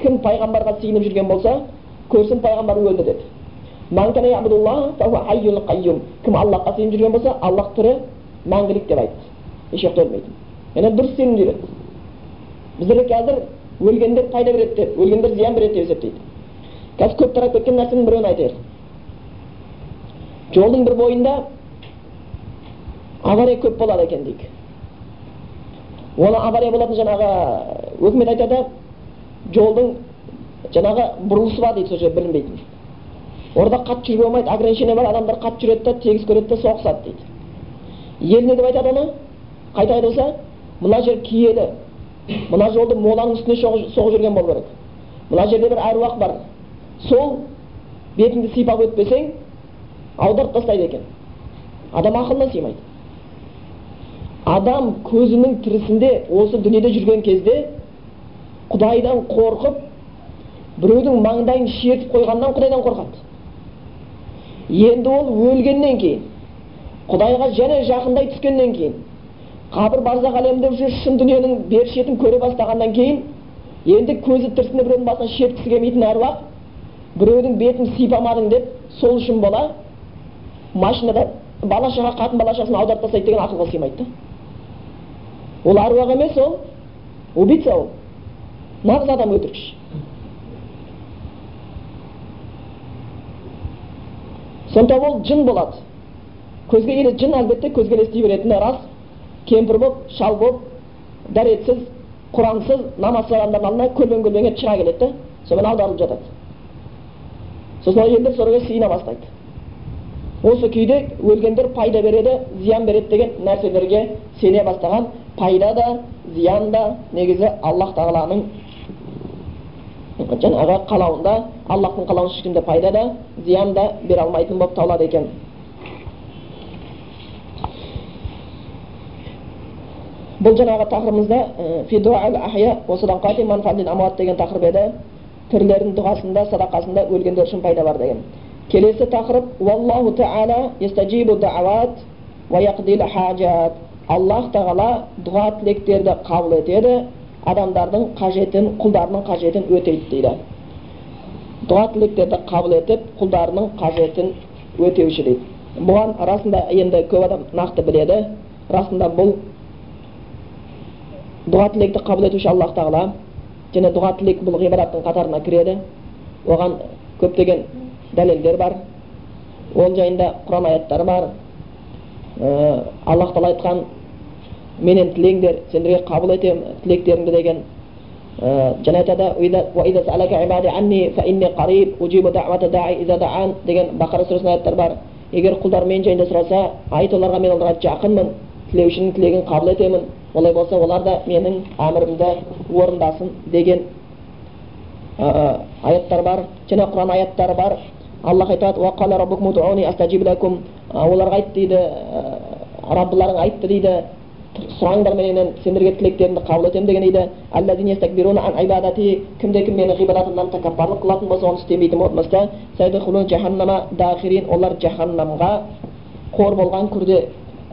кім пайғамбарға сиынып жүрген болса көрсін пайғамбар өлді деді кім аллахқа сиынып жүрген болса аллах тірі мәңгілік деп айтты еш уақытта өлмейді яғни дұрыс сенім жүреді біздерде қазір өлгендер пайда береді деп өлгендер зиян береді деп есептейді қазір көп тарап кеткен нәрсенің біреуін айтайық жолдың бір бойында авария көп болады екен дейік оны авария болатын жаңағы өкімет айтады жолдың жаңағы бұрылысы бар дейді сол жерде білінбейтін орда қатты жүруге болмайды ограничение бар адамдар қатты жүреді да тегіс көреді да соғысады дейді ел не деп айтады оны қайта болса мына жер киелі мына жолды моланың үстіне соғып жүрген болу керек. Мына жерде бір әруақ бар. Сол бетіңді сипап өтпесең аударып тастайды екен. Адам ақылына сыймайды. Адам көзінің тірісінде осы дүниеде жүрген кезде құдайдан қорқып біреудің маңдайын шертіп қойғаннан құдайдан қорқады. Енді ол өлгеннен кейін құдайға және жақындай түскеннен кейін қабір барзақ әлемінде уже шын дүниенің бер шетін көре бастағаннан кейін енді көзі тірісінде біреудің басына шерткісі келмейтін әруақ біреудің бетін сипамадың деп сол үшін бола машинада бала шаға қатын бала шағасын аударып тастайды деген ақылға сыймайды ол аруақ емес ол убийца ол. Нағыз адам өлтіргіш сондықтан ол жын болады. Көзге елес жын әлбетте көзге елестей беретіні рас. Кемпір болып шал болып дәретсіз құрансыз намаз адамдардың алдына көлбең көлбең етіп шыға келеді да сонымен аударылып жатады. Сосын ол елдер соларға сиына бастайды. Осы күйде өлгендер пайда береді зиян береді деген нәрселерге сене бастаған пайда да зиян да негізі аллах тағаланың жаңағы қалауында аллахтың қалауынша ешкімде пайда да зиян да бере алмайтын болып табылады екен. Бұл жаңағы тақырыбымызда деген тақырып еді. Тірілердің дұғасында садақасында өлгендер үшін пайда бар деген. Келесі тақырып уаллаху аллах тағала дұға тілектерді қабыл етеді адамдардың қажетін құлдарының қажетін өтейді дейді. Дұға тілектерді қабыл етіп құлдарының қажетін өтеуші дейді. Бұған расында енді көп адам нақты біледі. Расында бұл дұға тілекті қабыл етуші аллах тағала және дұға тілек бұл ғибадаттың қатарына кіреді. Оған көптеген дәлелдер бар. Ол жайында құран аяттары бар. Аллах тағала айтқан менен тілеңдер сендерге қабыл етемін тілектеріңді деген және айтады деген бақара сүресінің аяттары бар. Егер құлдар мен жайында сұраса айт оларға мен оларға жақынмын тілеушінің тілегін қабыл етемін олай болса олар да менің әмірімді орындасын деген аяттар бар және құран аяттары бар. Аллах айтады оларға айт дейді раббыларың айтты дейді. Сұраңдар менен сендерге тілектеріңді қабыл етемін деген дейді. Кімде кім менің ғибадатымнан тәкаппарлық қылатын болса оны істемейтін болмаса олар жаһаннамға қор болған күрде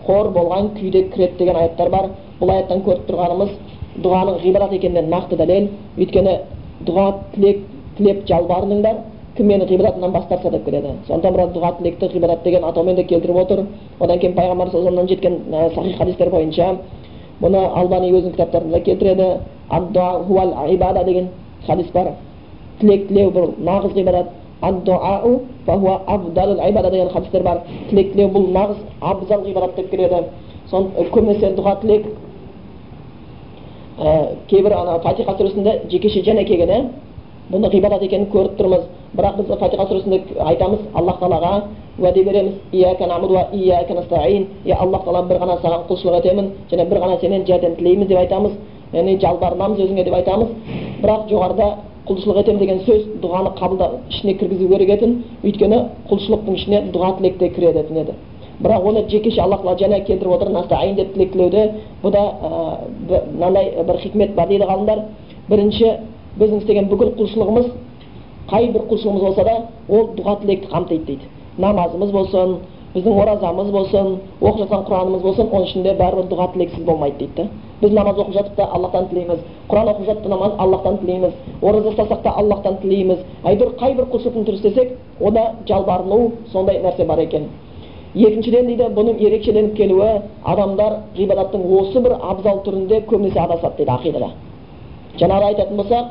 қор болған күйде кіреді деген аяттар бар. Бұл аяттан көріп тұрғанымыз дұғаның ғибадат екеніне нақты дәлел. Өйткені дұға тілек тілеп жалбарыныңдар кім мені ғибадатымнан бас тартса деп келеді. Сондықтан бұра дұға тілекті ғибадат деген атаумен де келтіріп отыр. Одан кейін пайғамбар саллаллаху жеткен сахих хадистер бойынша бұны албани өзінің кітаптарында келтіреді. Деген хадис бар. Тілек тілеу бұл нағыз ғибадат деген хадистер бар тілек тілеу бұл нағыз абзал ғибадат деп келеді көбінесе дұға тілек кейбір ана фатиха сүресінде жекеше және келген бұны ғибадат екенін көріп тұрмыз бірақ біз фатиха сүресінде айтамыз аллах тағалаға уәде береміз е аллах тағала бір ғана саған құлшылық етемін және бір ғана сенен жәрдем тілейміз деп айтамыз яғни жалбарынамыз өзіңе деп айтамыз бірақ жоғарыда құлшылық етемін деген сөз дұғаны қабылда ішіне кіргізу керек етін өйткені құлшылықтың ішіне дұға тілек те кіретін еді. Бірақ оны жекеше аллах тағала жаңа келтіріп отыр настаин деп тілек тілеуде бұда мынандай бір хикмет бар дейді ғалымдар. Бірінші біздің істеген бүкіл құлшылығымыз қай бір құлшылығымыз болса да ол дұға тілекті қамтиды дейді. Намазымыз болсын біздің оразамыз болсын оқып жатқан құранымыз болсын оның ішінде бәрібір дұға тілексіз болмайды дейді біз намаз оқып жатып та аллахтан тілейміз құран оқып жатып намаз аллахтан тілейміз ораза ұстасақ та аллахтан тілейміз әйтеуір қай бір құлшылықтың түрі істесек онда жалбарыну сондай нәрсе бар екен екіншіден дейді бұның ерекшеленіп келуі адамдар ғибадаттың осы бір абзал түрінде көбінесе адасады дейді ақидада жаңағы айтатын болсақ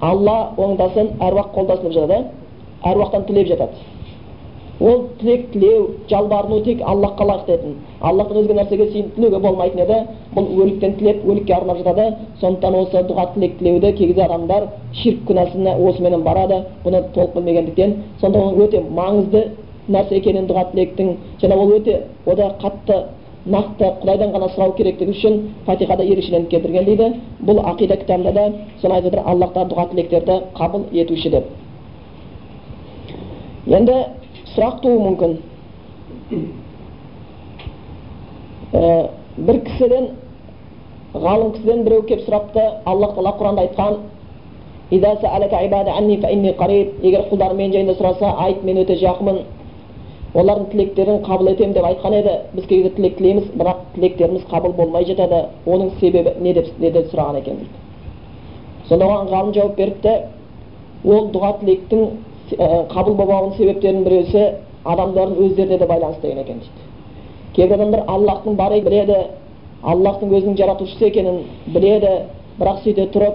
алла оңдасын әруақ қолдасын деп жатады әруақтан тілеп жатады ол тілек тілеу жалбарыну тек аллахқа лайықты етін аллахтан өзге нәрсеге сыйынып тілеуге болмайтын еді бұл өліктен тілеп өлікке арнап жатады. Сондықтан осы дұға тілек тілеуді кей адамдар ширк күнәсіне осыменен барады. Бұны толық білмегендіктен сонда оның өте маңызды нәрсе екенін дұға тілектің. Және ол өте ода қатты нақты құдайдан ғана сұрау керектігі үшін фатихада ерекшеленіп келтірген дейді. Бұл ақида кітабында да соны айтып жатыр аллах тағала дұға тілектерді қабыл етуші деп. Енді сұрақ мүмкін. Ә, бір кісіден ғалым кісіден біреу келіп сұрапты аллах тағала құранда айтқан егер құлдар мен жайында сұраса айт мен өте жақынмын олардың тілектерін қабыл етемін деп айтқан еді. Біз кей кезде тілек тілейміз бірақ тілектеріміз қабыл болмай жатады оның себебі не деп не сұраған екен дейді сонда оған ғалым жауап беріпті. Ол дұға тілектің қабыл болмауының себептерінің біреусі адамдардың өздеріне де байланысты деген екен дейді. Кейбір адамдар аллахтың бар біледі аллахтың өзінің жаратушысы екенін біледі бірақ сөйте тұрып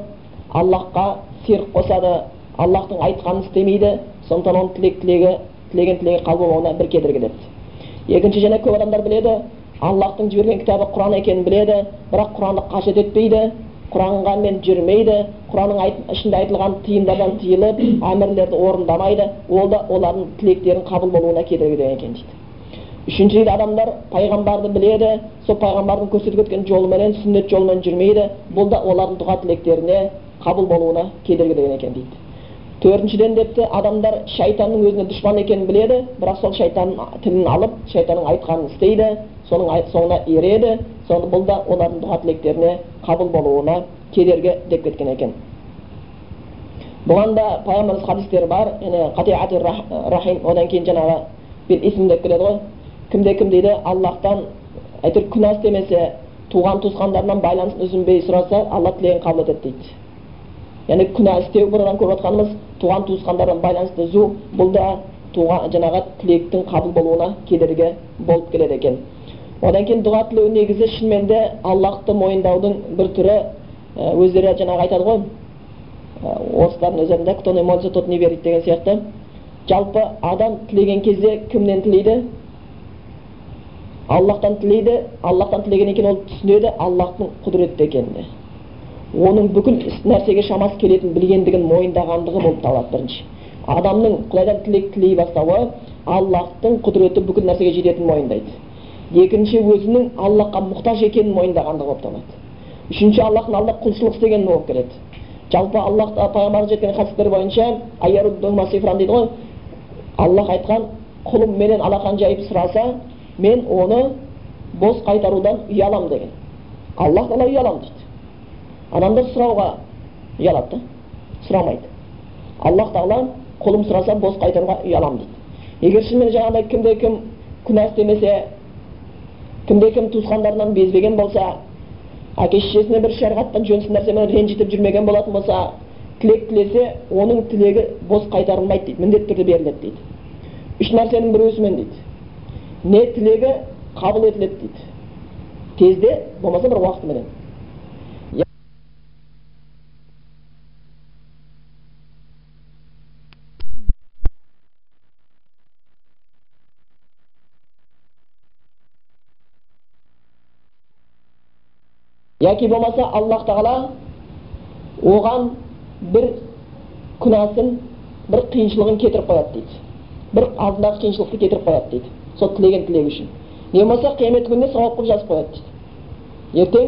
аллахқа серік қосады аллахтың айтқанын істемейді сондықтан оның тілек тілегі тілеген тілегі қабыл бір кедергі деді екінші және көп адамдар біледі аллахтың жіберген кітабы құран екенін біледі бірақ құранды қажет етпейді құранғамен жүрмейді. Құранның ішінде айтылған тыйымдардан тыйылып әмірлерді орындамайды. Ол да олардың тілектерінің қабыл болуына кедергі деген екен дейді. Үшінші дейді адамдар пайғамбарды біледі. Сол пайғамбардың көрсетіп кеткен жолыменен сүннет жолымен жүрмейді. Бұл да олардың дұға тілектеріне қабыл болуына кедергі деген екен дейді. Төртіншіден депті адамдар шайтанның өзіне дұшпан екенін біледі бірақ сол шайтанның тілін алып шайтанның айтқанын істейді. Соның соңына ереді соны бұл да олардың дұға тілектеріне қабыл болуына кедергі деп кеткен екен. Бұған да пайғамбарымыз хадистер бар яғни рахим одан кейін жаңағы бил исм деп келеді ғой. Кімде кім дейді аллахтан әйтеуір күнә істемесе туған туысқандарынан байланысын үзінбей сұраса алла тілегін қабыл етеді дейді. Яғни күнә істеу бұрыннан көріп жатқанымыз туған туысқандардан байланысты үзу бұл да туған жаңағы тілектің қабыл болуына кедергі болып келеді екен. Одан кейін дұға тілеу негізі шынымен де аллахты мойындаудың бір түрі өздері жаңағы айтады ғой. Орыстардың өздерінде кто не молится тот не верит деген сияқты. Жалпы адам тілеген кезде кімнен тілейді? Аллахтан тілейді аллахтан тілегеннен кейін ол түсінеді аллахтың құдіретті екенін оның бүкіл нәрсеге шамасы келетінін білгендігін мойындағандығы болып табылады бірінші. Адамның құдайдан тілек тілей бастауы аллахтың құдіреті бүкіл нәрсеге жететінін мойындайды. Екінші өзінің аллахқа мұқтаж екенін мойындағандығы болып табылады үшінші аллахтың алдында құлшылық істеген болып келеді. Жалпы аллах пайғамбарымыз жеткен хадистер бойынша дейді ғой аллах айтқан құлым менен алақан жайып сұраса мен оны бос қайтарудан ұяламын деген аллах тағала ұяламын дейді адамдар сұрауға ұялады да сұрамайды аллах тағала құлым сұраса бос қайтаруға ұяламын дейді егер шынымен жаңағыдай кімде кім күнә істемесе кімде кім туысқандарынан безбеген болса әке шешесіне бір шариғаттан жөнсіз нәрсемен ренжітіп жүрмеген болатын болса тілек тілесе оның тілегі бос қайтарылмайды дейді міндетті түрде беріледі дейді. Үш нәрсенің біреусімен дейді. Не тілегі қабыл етіледі дейді. Тезде болмаса бір уақытыменен яки болмаса аллах тағала оған бір күнәсін бір қиыншылығын кетіріп қояды дейді бір алдындағы қиыншылықты кетіріп қояды дейді сол тілеген тілегі үшін не болмаса қиямет күніне сауап қылып жазып қояды дейді ертең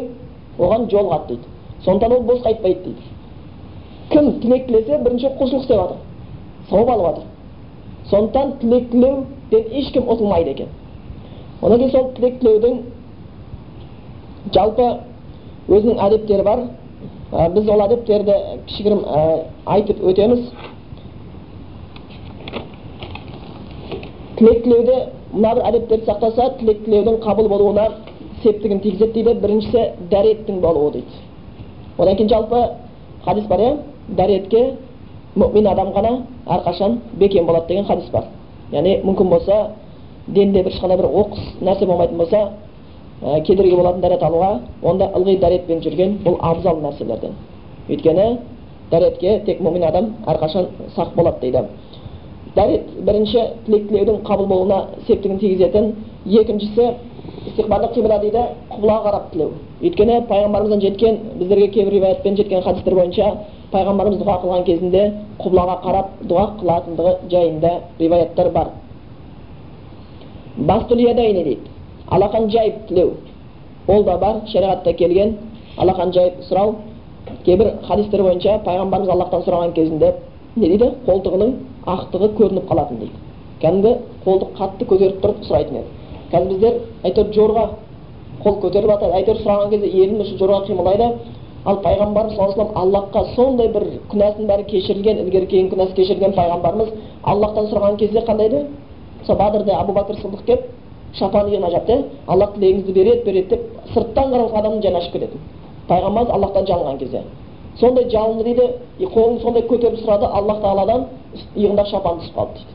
оған жолығады дейді сондықтан ол бос қайтпайды дейді кім тілек тілесе бірінші құлшылық істеп жатыр сауап алып жатыр сондықтан тілек тілеуден ешкім ұтылмайды екен одан кейін сол тілек тілеудің жалпы өзінің әдептері бар ә, біз ол әдептерді кішігірім ә, айтып өтеміз тілек тілеуде мына бір әдептерді сақтаса тілек тілеудің қабыл болуына септігін тигізеді дейді біріншісі дәреттің болуы дейді одан кейін жалпы хадис бар иә дәретке мүмин адам ғана әрқашан бекем болады деген хадис бар яғни мүмкін болса денде бір ешқандай бір оқыс нәрсе болмайтын болса кедергі болатын дәрет алуға онда ылғи дәретпен жүрген бұл абзал нәрселерден. Өйткені дәретке тек мүмин адам әрқашан сақ болады дейді. Дәрет бірінші тілек тілеудің қабыл болуына септігін тигізетін. Екіншісі истиқбалдық қибла дейді құбылаға қарап тілеу. Өйткені пайғамбарымыздан жеткен біздерге кейбір риwаятпен жеткен хадистер бойынша пайғамбарымыз дұға қылған кезінде құбылаға қарап дұға қылатындығы жайында риwаяттар бар. Дейді. Алақан жайып тілеу ол да бар шариғатта келген алақан жайып сұрау кейбір хадистер бойынша пайғамбарымыз аллахтан сұраған кезінде не дейді қолтығының ақтығы көрініп қалатын дейді кәдімгі қолды қатты көтеріп тұрып сұрайтын еді қазір біздер әйтеуір жорға қол көтеріп жатады әйтеуір сұраған кезде елім үшін жорға қимылдайды ал пайғамбарымыз саллаллаху аллахқа сондай бір күнәсінің бәрі кешірілген ілгері кейін күнәсі кешірілген пайғамбарымыз аллахтан сұраған кезде қандай еді мысалы бадырда абу бәкір сыдық келіп шапан иығына жапты аллах тілегіңізді береді береді деп сырттан қарап адамның жаны ашып кететін. Пайғамбарымыз аллахтан жалынған кезде. Сондай жалынды дейді қолын сондай көтеріп сұрады аллах тағаладан иығындағы шапан түсіп қалды дейді.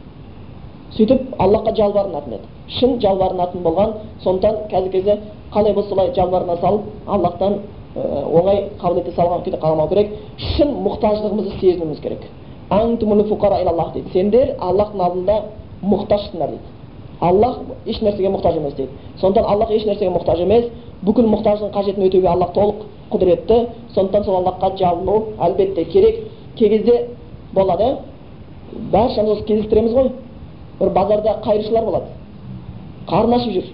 Сөйтіп аллахқа жалбарынатын еді. Шын жалбарынатын болған сондықтан қазіргі кезде қалай болса солай жалбарына салып аллахтан оңай қабыл ете салған күйде қалмау керек. Шын мұқтаждығымызды сезінуіміз керек. Сендер аллахтың алдында мұқтажсыңдар дейді. Аллах еш нәрсеге мұқтаж емес дейді сондықтан аллах еш нәрсеге мұқтаж емес бүкіл мұқтаждың қажетін өтеуге аллах толық құдіретті сондықтан сол аллахқа жалыну әлбетте керек кей кезде болады баршамыз кездестіреміз ғой бір базарда қайыршылар болады қарны ашып жүр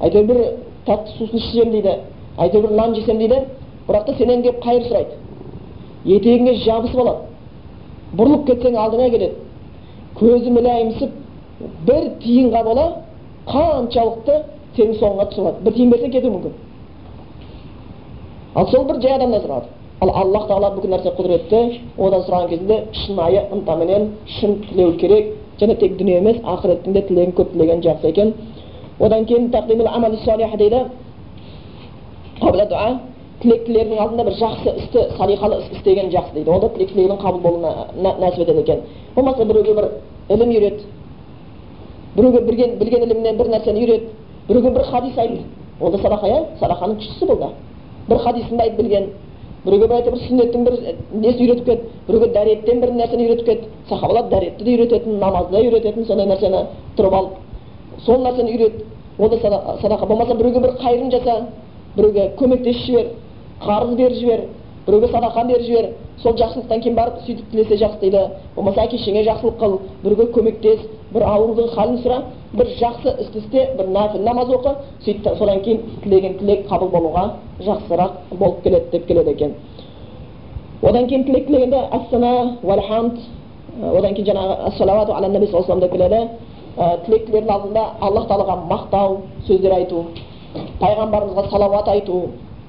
әйтеуір бір тәтті сусын ішсем дейді әйтеуір бір нан жесем дейді бірақ та сенен келіп қайыр сұрайды етегіңе жабысып алады бұрылып кетсең алдыңа келеді көзі мүләйімсіп бір тиынға бола қаншалықты сенің соңыңа түсіп бір тиын берсең кетуі мүмкін ал сол бір жай адамнан сұрады ал аллах тағала бүкіл нәрсе құдіретті одан сұраған кезінде шынайы ынтаменен шын тілеу керек және тек дүние емес ақыреттің де тілегін көп тілеген жақсы екен одан кейін дейді дуа тілек тілердің алдында бір жақсы істі салиқалы іс істеген жақсы дейді онда тілек тілегінің қабыл болуына нәсіп етеді екен болмаса біреуге бір ілім үйрет біреуге білген, білген ілімнен бір нәрсені үйрет біреуге бір хадис айт ол да садақа иә садақаның күштісі бұл да бір хадисіңді айт білген біреуге бір бір сүннеттің бір несін үйретіп кет біреуге дәреттен бір нәрсені үйретіп кет сахабалар дәретті де үйрететін намазды да үйрететін сондай нәрсені тұрып алып сол нәрсені үйрет ол да садақа болмаса біреуге бір қайырын жаса біреуге көмектесіп жібер қарыз беріп жібер біреуге садақа беріп жібер сол жақсылықтан кейін барып сөйтіп тілесе жақсы дейді болмаса әке шешеңе жақсылық қыл біреуге көмектес бір аурудың халін сұра бір жақсы істі істе бір нәпіл намаз оқы сөйтіп содан кейін тілеген тілек қабыл болуға жақсырақ болып келеді деп келеді екен одан кейін тілек тілегенде ассана уалхамд одан кейін жаңағы ассалауату ала наби саллаллаху деп келеді тілек тілердің алдында аллах тағалаға мақтау сөздер айту пайғамбарымызға салауат айту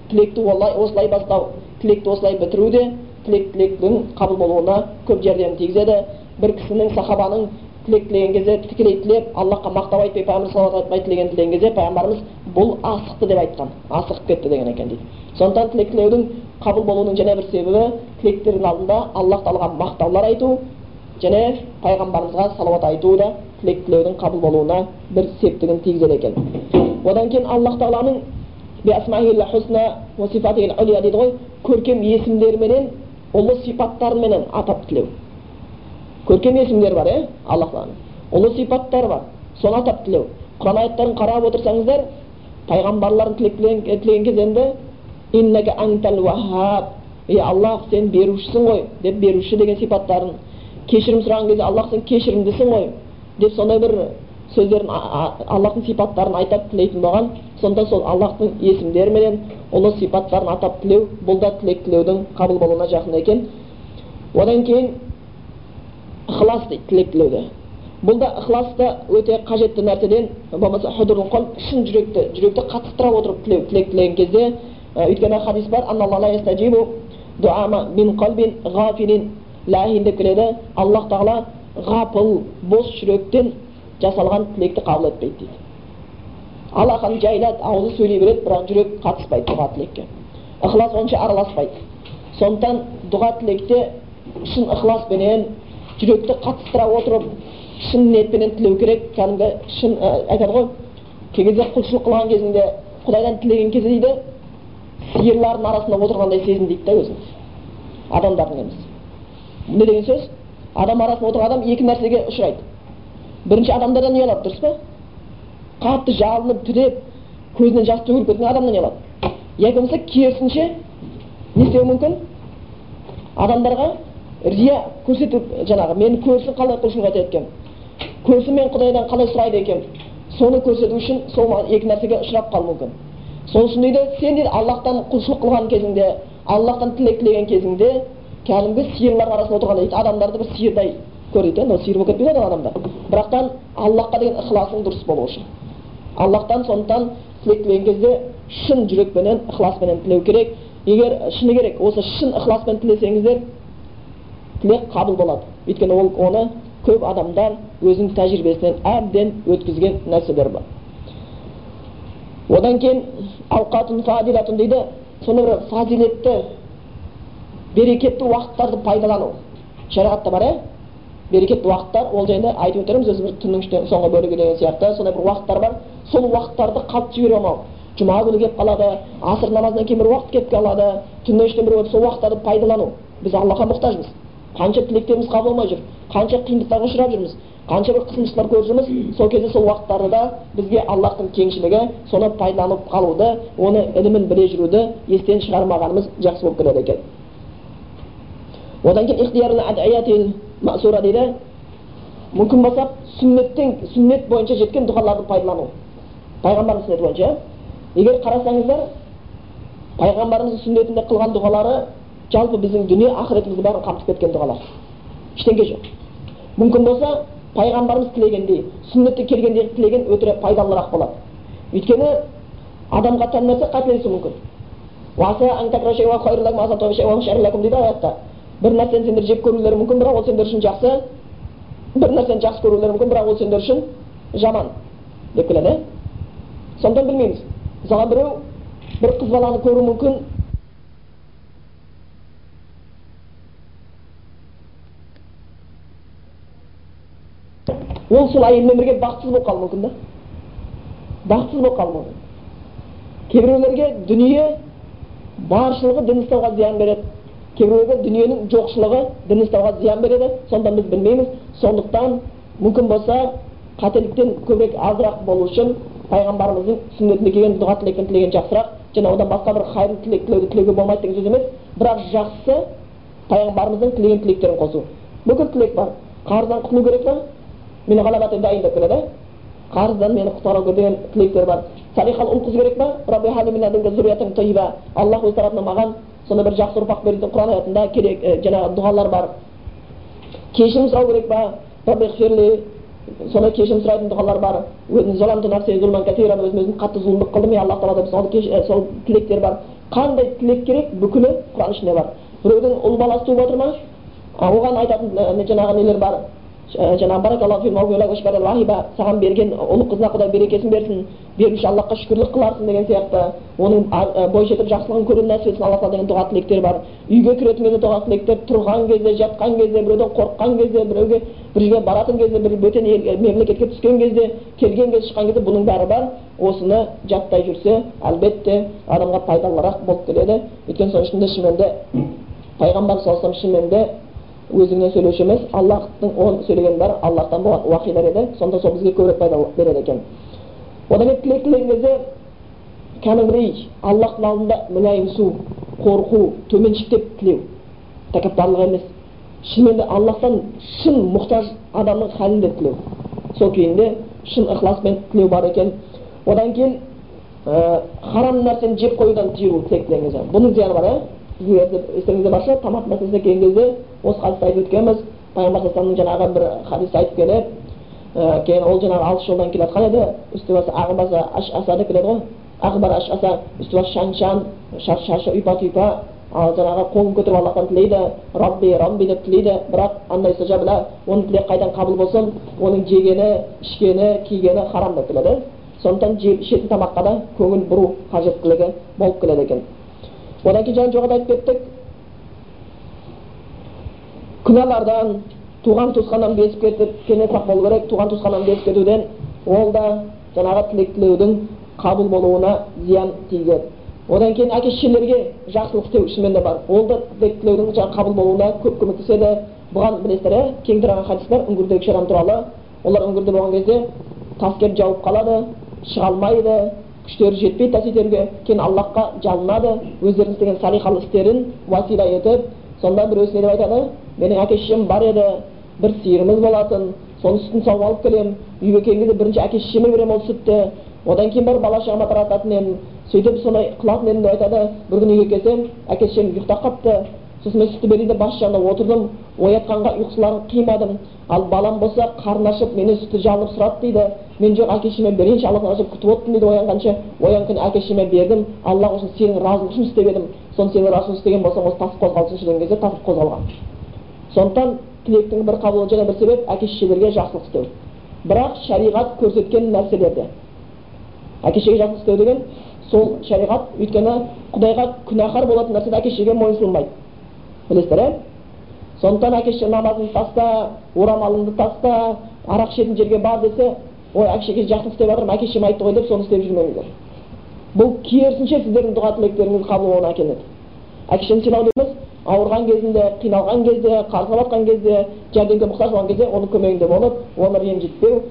тілекті осылай бастау тілекті осылай бітіру де тілек тілектің қабыл болуына көп жәрдем тигізеді бір кісінің сахабаның тілек тілеген кезде тікелей тілеп аллахқа мақтау айтпай пайғамбар салауат айтпай тілеген тілеген кезде пайғамбарымыз бұл асықты деп айтқан асығып кетті деген екен дейді сондықтан тілек тілеудің қабыл болуының және бір себебі тілектердің алдында аллах тағалаға мақтаулар айту және пайғамбарымызға салауат айту да тілек тілеудің қабыл болуына бір септігін тигізеді екен одан кейін аллах тағаланың көркем есімдеріменен ұлы сипаттарыменен атап тілеу көркем есімдер бар иә аллах тағаланың ұлы сипаттары бар. Соны атап тілеу. Құран аяттарын қарап отырсаңыздар пайғамбарлардың тілеген кезінде ей аллах сен берушісің ғой деп беруші деген сипаттарын. Кешірім сұраған кезде аллах сен кешірімдісің ғой деп сондай бір сөздерін аллахтың сипаттарын айтып тілейтін болған. Сонда сол аллахтың есімдеріменен ұлы сипаттарын атап тілеу бұл да тілек тілеудің қабыл болуына жақын екен. Одан кейін ықылас дейді тілек тілеуде бұл да ықылас та өте қажетті нәрседен болмаса қол шын жүректі жүректі қатыстыра отырып тілеу тілек тілеген кезде өйткені хадис бар деп келеді аллах тағала ғапыл бос жүректен жасалған тілекті қабыл етпейді дейді алақанын жайлады аузы сөйлей береді бірақ жүрек қатыспайды дұға тілекке ықылас онша араласпайды сондықтан дұға тілекте шын ықыласпенен жүректі қатыстыра отырып шын ниетпенен тілеу керек кәдімгі шын айтады ғой кей кезде құлшылық қылған кезінде құдайдан тілеген кезде дейді сиырлардың арасында отырғандай сезін дейді да өзін. Адамдардың емес. Не деген сөз? Адам арасында отырған адам екі нәрсеге ұшырайды. Бірінші адамдардан ұялады дұрыс па? Қатты жалынып түнеп көзінен жас төгіліп кеткен адамнан ұялады яки болмаса керісінше не істеуі мүмкін? Адамдарға рия көрсетіп жаңағы мені көрсін қалай құлшылық етеді екен көрсін мен құдайдан қалай сұрайды екенмін соны көрсету үшін сол екі нәрсеге ұшырап қалуы мүмкін сол үшін дейді сен дейді аллахтан құлшылық қылған кезіңде аллахтан тілек тілеген кезіңде кәдімгі сиырлардың арасында отырғандай дейді адамдарды бір сиырдай көр дейді енді сиыр болып кетпей ма адамдар бірақтан аллахқа деген ықыласың дұрыс болу үшін аллахтан сондықтан тілек тілеген кезде шын жүрекпенен ықыласпенен тілеу керек егер шыны керек осы шын ықыласпен тілесеңіздер тілек қабыл болады өйткені ол оны көп адамдар өзінің тәжірибесінен әбден өткізген нәрселер бар одан кейін ауқатун фадилатун дейді сондай бір фазилетті берекетті уақыттарды пайдалану шариғатта бар иә берекетті уақыттар ол жайында айтып өтерміз өзі бір түннің соңғы бөлігі деген сияқты сондай бір уақыттар бар сол уақыттарды қалт жібере алмау жұма күні келіп қалады аср намазынан кейін бір уақыт келіп қалады түннің үштен бір сол уақыттарды пайдалану біз аллахқа мұқтажбыз қанша тілектеріміз қабыл болмай жүр қанша қиындықтарға ұшырап жүрміз қанша бір қысылыстар көріп жүрміз сол кезде сол уақыттарды да бізге аллахтың кеңшілігі соны пайдаланып қалуды оны ілімін біле жүруді естен шығармағанымыз жақсы болып келеді екен одан кейін дейді мүмкін болса сүннеттен сүннет бойынша жеткен дұғаларды пайдалану пайғамбардың сүннеті бойынша егер қарасаңыздар пайғамбарымыздың сүннетінде қылған дұғалары жалпы біздің дүние ақыретімізді бәрін қамтып кеткен дұғалар. Ештеңе жоқ. Мүмкін болса пайғамбарымыз тілегендей сүннетте келгендей тілеген өте пайдалырақ болады. Өйткені адамға тән нәрсе қателесуі мүмкін. Дейді аятта. Бір нәрсені сендер жек көрулері мүмкін бірақ ол сендер үшін жақсы. Бір нәрсені жақсы көрулері мүмкін бірақ ол сендер үшін жаман деп келеді сондықтан білмейміз. Мысалға біреу бір қыз баланы көруі мүмкін ол сол әйелмен бірге бақытсыз болып қалуы мүмкін да бақытсыз болып қалуы мүмкін кейбіреулерге дүние баршылығы дін ұстауға зиян береді кейбіреулерге дүниенің жоқшылығы дін ұстауға зиян береді сондықтан біз білмейміз сондықтан мүмкін болса қателіктен көбірек азырақ болу үшін пайғамбарымыздың сүннетінде келген дұға тілектен тілеген жақсырақ және одан басқа бір қайырлы тілек тілеуді тілеуге болмайды деген сөз емес бірақ жақсы пайғамбарымыздың тілеген тілектерін қосу бүкіл тілек бар қарыздан құтылу керек па мен ғаламат дайын деп келеді қарыздан мені құтқару деген тілектер бар салихал ұл қыз керек па аллах өз тарапынан маған сондай бір жақсы ұрпақ бер дейтін құран аятында керек жаңағы дұғалар бар кешірім сұрау керек па сондай кешірім сұрайтын дұғалар бар өзім өзім қатты зұлымдық қылдым е аллах тағала сол, сол тілектер бар қандай тілек керек бүкілі құран ішінде бар біреудің ұл баласы туып отыр ма оған айтатын жаңағы нелер бар жаңағы саған берген ұл қызына құдай берекесін берсін беруші аллахқа шүкірлік қыларсың деген сияқты оның бой жетіп жақсылығын көруін нәсіп етсін алла деген дұға тілектер бар үйге кіретін кезде дұға тілектер тұрған кезде жатқан кезде біреуден қорыққан кезде біреуге бір жерге баратын кезде бір бөтен мемлекетке түскен кезде келген кезде шыққан кезде бұның бәрі бар осыны жаттай жүрсе әлбетте адамға пайдалырақ болып келеді өйткені соның ішінде шынымен де пайғамбар саллаллаху алейхи шынымен де өзіңнен сөйлеуші емес аллахтың оның сөйлегені бәрі аллахтан болған уахилар еді. Сонда сол бізге көбірек пайда береді екен. Одан кейін тілек тілеген кезде кәдімгідей аллахтың алдында мүләйімсу қорқу төменшіктеп тілеу. Тәкаппарлық емес. Шынымен де аллахтан шын мұқтаж адамның халінде тілеу. Сол күйінде шын ықыласпен тілеу бар екен. Одан кейін ә, харам нәрсені жеп қоюдан тыйылу тілек тілеген кезде бұның зияны бар иә естеріңізде бар шығар тамақ мәселесіне келген кезде осы хадисті айтып өткенбіз пайғамбар саллаллаху жаңағы бір хадисті айтып келіп ә, кейін ол жаңағы алыс жолдан келе жатқан еді үсті басы ағы басы аш аса деп келеді ғой ағы бар аш аса үсті басы шаң шаң шашы ұйпа тұйпа ал жаңағы қолын көтеріп аллахтан тілейді рабби рабби деп тілейді бірақ андай оның тілегі қайдан қабыл болсын оның жегені ішкені кигені харам деп келеді сондықтан ішетін тамаққа да көңіл бұру қажеттілігі болып келеді екен одан кейін жаңа жоғарыда айтып кеттік күнәлардан туған туысқаннан безіп кетіп сақ болу керек туған туысқаннан безіп кетуден ол да жаңағы тілек тілеудің қабыл болуына зиян тигізеді одан кейін әке шешелерге жақсылық істеу шынымен де бар ол да тілек тілеудің жаңағы қабыл болуына көп көмектеседі бұған білесіздер иә кең тараған хадис бар үңгірдегі шерам туралы олар үңгірде болған кезде тас келіп жауып қалады шыға алмайды күштері жетпейді тас итеруге кейін аллахқа жалынады өздерінің істеген салихалы істерін уасила етіп сонда біреусі не деп айтады? Менің әке шешем бар еді бір сиырымыз болатын соның сүтін сауып алып келемін үйге келген кезде бірінші әке шешеме беремін ол сүтті одан кейін барып бала шағама тарататын едім сөйтіп солай қылатын едім деп айтады. Бір күні үйге келсем әке шешем ұйықтап қалыпты. Сосын мен сүтті берейін деп бас жағында отырдым. Оятқанға ұйқысыларын қимадым. Ал балам болса қарны ашып менен сүтті жалынып сұрады дейді. Мен жоқ әке шешеме берейінші алла тағала күтіп отырмын дейді оянғанша оянған күні әке шешеме бердім аллах үшін сенің разылық үшін істеп едім соны сенің разылық істеген болсаң осы тасып қозғалсыншы деген кезде тасып қозғалған сондықтан тілектің бір қабылы және бір себеп әке шешелерге жақсылық істеу бірақ шариғат көрсеткен нәрселерде әке шешеге жақсылық істеу деген сол шариғат өйткені құдайға күнәһар болатын нәрседе әке шешеге мойынсұнбайды білесіздер иә сондықтан әке шеше намазыңды таста орамалыңды таста арақ ішетін жерге бар десе ой әке шешеге жақсылық істеп жатырмын әке шешем айтты ғой деп соны істеп жүрмеңіздер бұл керісінше сіздердің дұға тілектеріңіз қабыл әкеледі. Әке шешені сыйлау емес ауырған кезінде қиналған кезде қарызға батқан кезде жәрдемге мұқтаж болған кезде оның көмегінде болып оны ренжітпеу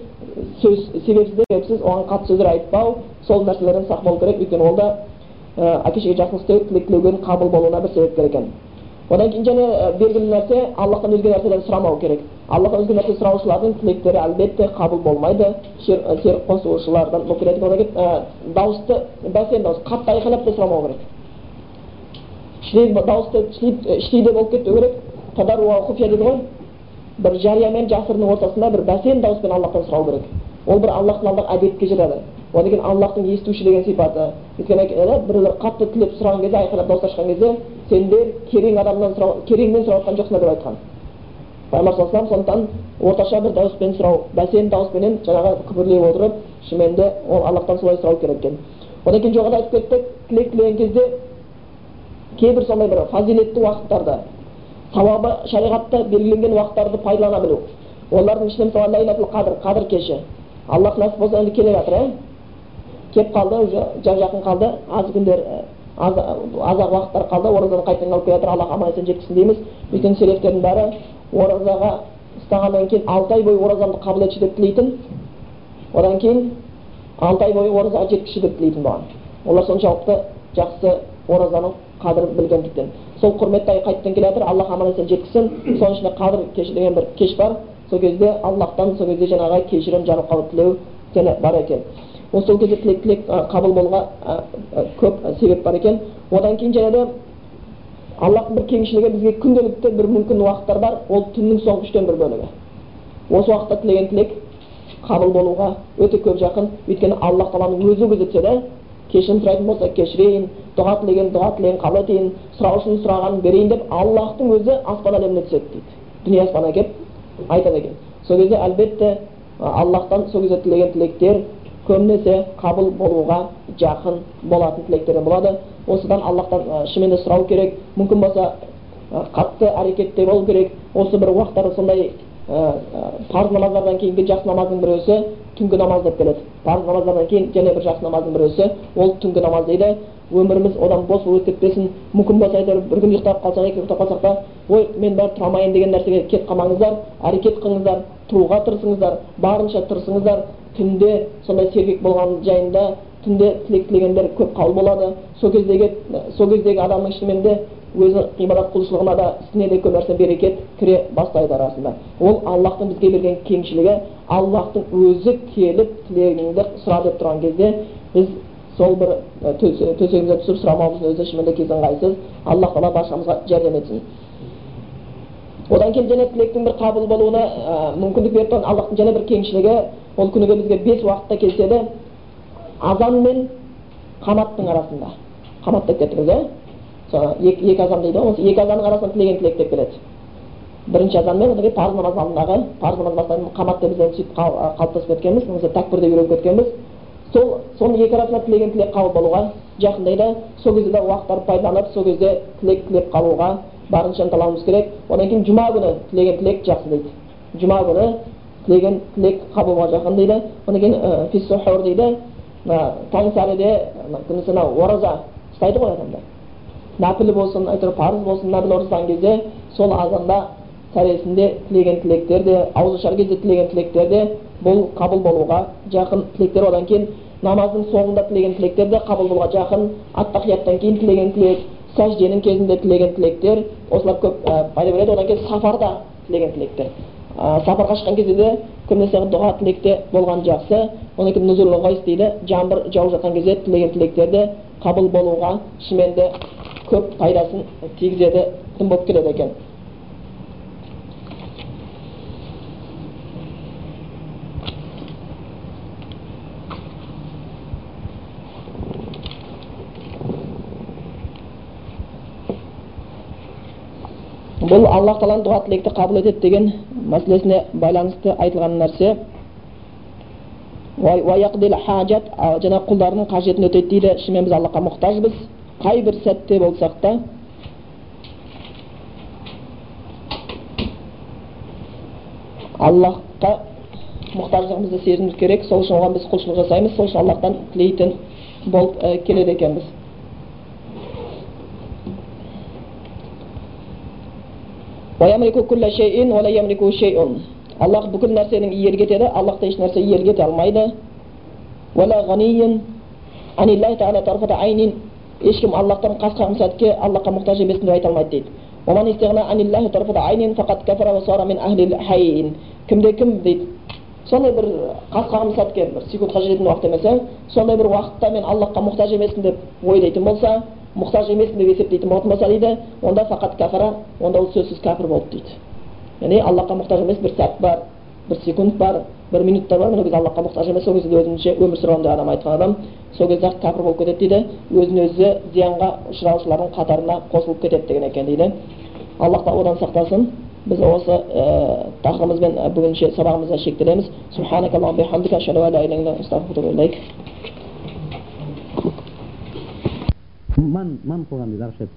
сөз себепсіз себепсіз оған қатты сөздер айтпау сол нәрселерден сақ болу керек. Өйткені ол да әке шешеге жақсылық істеу тілек тілеудің қабыл болуына бір себепкер екен. Одан кейін және белгілі нәрсе аллахтан өзге нәрселерді сұрамау керек аллахтан өзге нәрсе сұраушылардың тілектері әлбетте қабыл болмайды серік қосушылардан дауысты бәсең дауыс қатты айқайлап та сұрамау керек іштей дауысты іштей де болып кетпеу керек дейді ғой бір жария мен жасырынның ортасында бір бәсең дауыспен аллахтан сұрау керек ол бір аллахтың алдында әдепке жатады одан кейін аллахтың естуші деген сипаты өйткені біреулер қатты тілеп сұраған кезде айқайлап дауыс ашқан кезде сендер керең адамнан сұрау кереңнен сұрап жатқан жоқсыңдар деп айтқан пайғамбар саллаллаху сондықтан орташа бір дауыспен сұрау бәсең дауыспенен жаңағы күбірлей отырып шынымен де ол аллахтан солай сұрау керек екен одан кейін жоғарыда айтып кеттік тілек тілеген кезде кейбір сондай бір фазилетті уақыттарды сауабы шариғатта белгіленген уақыттарды пайдалана білу олардың ішінде мысалы ләйләтул қадір қадір кеші аллах нәсіп болса енді келе жатыр иә келіп қалды уже жақын қалды аз күндер аз ақ уақыттар қалды оразаны қайтадан алып келе жатыр аллах есен жеткізсін дейміз. Өйткені селефтердің бәрі оразаға ұстағаннан кейін алты ай бойы оразамды қабыл етші деп тілейтін одан кейін алты ай бойы оразаға жеткізші деп тілейтін болған. Олар соншалықты жақсы оразаның қадірін білгендіктен. Сол құрметті ай қайтадан келе жатыр аллах есен жеткізсін. Соның ішінде қадір кеші деген бір кеш бар. Сол кезде аллахтан сол кезде жаңағы кешірім жанып қалып тілеу бар екен. Ол сол кезде тілек тілек қабыл болуға көп себеп бар екен. Одан кейін және де аллахтың бір кеңшілігі бізге күнделікті бір мүмкін уақыттар бар. Ол түннің соңғы үштен бір бөлігі. Осы уақытта тілеген тілек қабыл болуға өте көп жақын. Өйткені аллах тағаланың өзі күзетсе де кешірім сұрайтын болса кешірейін дұға тілеген дұға тілегін қабыл етейін сұраушының сұрағанын берейін деп аллахтың өзі аспан әлеміне түседі дейді. Дүние аспанға келіп айтады екен. Сол кезде әлбетте аллахтан сол кезде тілеген тілектер көбінесе қабыл болуға жақын болатын тілектерден болады. Осыдан аллахтан шынымен де сұрау керек. Мүмкін болса қатты әрекетте болу керек. Осы бір уақыттары сондай парыз намаздардан кейінгі жақсы намаздың біреусі түнгі намаз деп келеді. Парыз намаздардан кейін және бір жақсы намаздың біреусі ол түнгі намаз дейді. Өміріміз одан бос өтіп кетпесін мүмкін болса әйтеуір бір күн ұйықтап қалсақ екі ұйықтап қалсақ та ой мен бәрі тұра алмайын деген нәрсеге кетіп қалмаңыздар әрекет қылыңыздар тұруға тырысыңыздар барынша тырысыңыздар түнде сондай сергек болған жайында түнде тілек тілегендер көп қабыл болады. Сол кездегі сол кездегі адамның шынымен де өзі ғибадат құлшылығына да ісіне де көп нәрсе берекет кіре бастайды арасында. Ол аллахтың бізге берген кеңшілігі аллахтың өзі келіп тілегіңді сұра деп тұрған кезде біз сол бір төсегімізге түсіп сұрамауымыздың өзі шынымен де кезі ыңғайсыз аллах тағала баршамызға жәрдем етсін. Одан кейін және тілектің бір қабыл болуына мүмкіндік беріп тұрған аллахтың және бір кеңшілігі ол күніге бізге бес уақытта келседі азан мен қаматтың арасында. Қамат деп кеттіңіз иә екі, азан дейді ғой осы екі азанның арасында тілеген тілек деп келеді. Бірінші азан мен одан кейін парыз намаз алдындағы парыз намаз бастайтын қамат деп біз сөйтіп қалыптасып кеткенбіз немесе тәкбір деп үйреніп кеткенбіз. Сол соның екі арасында тілеген тілек қабыл болуға жақындайды. Сол кезде де уақыттарды пайдаланып сол кезде тілек тілеп қалуға барынша ынталануымыз керек. Одан кейін жұма күні тілеген тілек жақсы дейді. Жұма күні тілеген тілек қабыл жақын дейді одан кейін фиссухур дейді таң сәріде күнісі анау ораза ұстайды ғой адамдар нәпіл болсын әйтеуір парыз болсын нәпіл ораза кезде сол азанда сәресінде тілеген тілектер де ауыз ашар кезде тілеген тілектер де бұл қабыл болуға жақын тілектер одан кейін намаздың соңында тілеген тілектер де қабыл болуға жақын аттахияттан кейін тілеген тілек сәжденің кезінде тілеген тілектер осылар көп пайда береді одан кейін сафарда тілеген тілектер сапарға шыққан кезде де көбінесе дұға тілекте болған жақсы одан кейін нұзул ғайс дейді жаңбыр жауып жатқан кезде тілеген тілектер де қабыл болуға шынымен де көп пайдасын тигізеді болып келеді екен. Бұл аллах тағаланың дұға тілекті қабыл етеді деген мәселесіне байланысты айтылған нәрсе. Хажат жаңағы құлдарының қажетін өтейді дейді шынымен біз аллахқа мұқтажбыз. Қай бір сәтте болсақ та аллахқа мұқтаждығымызды сезіну керек. Сол үшін оған біз құлшылық жасаймыз. Сол үшін аллахтан тілейтін болып ә, келеді екенбіз. Аллах бүкіл нәрсенің иелік етеді аллахты еш нәрсе иелік ете алмайды ешкім аллахтан қас қағым сәтке аллахқа мұқтаж емеспін деп айта алмайды дейді кімде кім дейді сондай бір қас қағым сәтке бір секундқа жететін уақыт емес иә сондай бір уақытта мен аллахқа мұқтаж емеспін деп ойлайтын болса мұқтаж емеспін деп есептейтін болатын болса дейді онда фақат кәфара онда ол сөзсіз кәпір болды дейді яғни аллахқа мұқтаж емес бір сәт бар бір секунд бар бір минуттар бар міне біз аллахқа мұқтаж емес сол кезде өзінше өмір сүре адам айтқан адам сол кезде ақ кәпір болып кетеді дейді өзін өзі зиянға ұшыраушылардың қатарына қосылып кетеді деген екен дейді аллах тағала одан сақтасын біз осы ә, тақырыбымызбен бүгінше сабағымызды шектелеміз ман ман қылған дейді арабша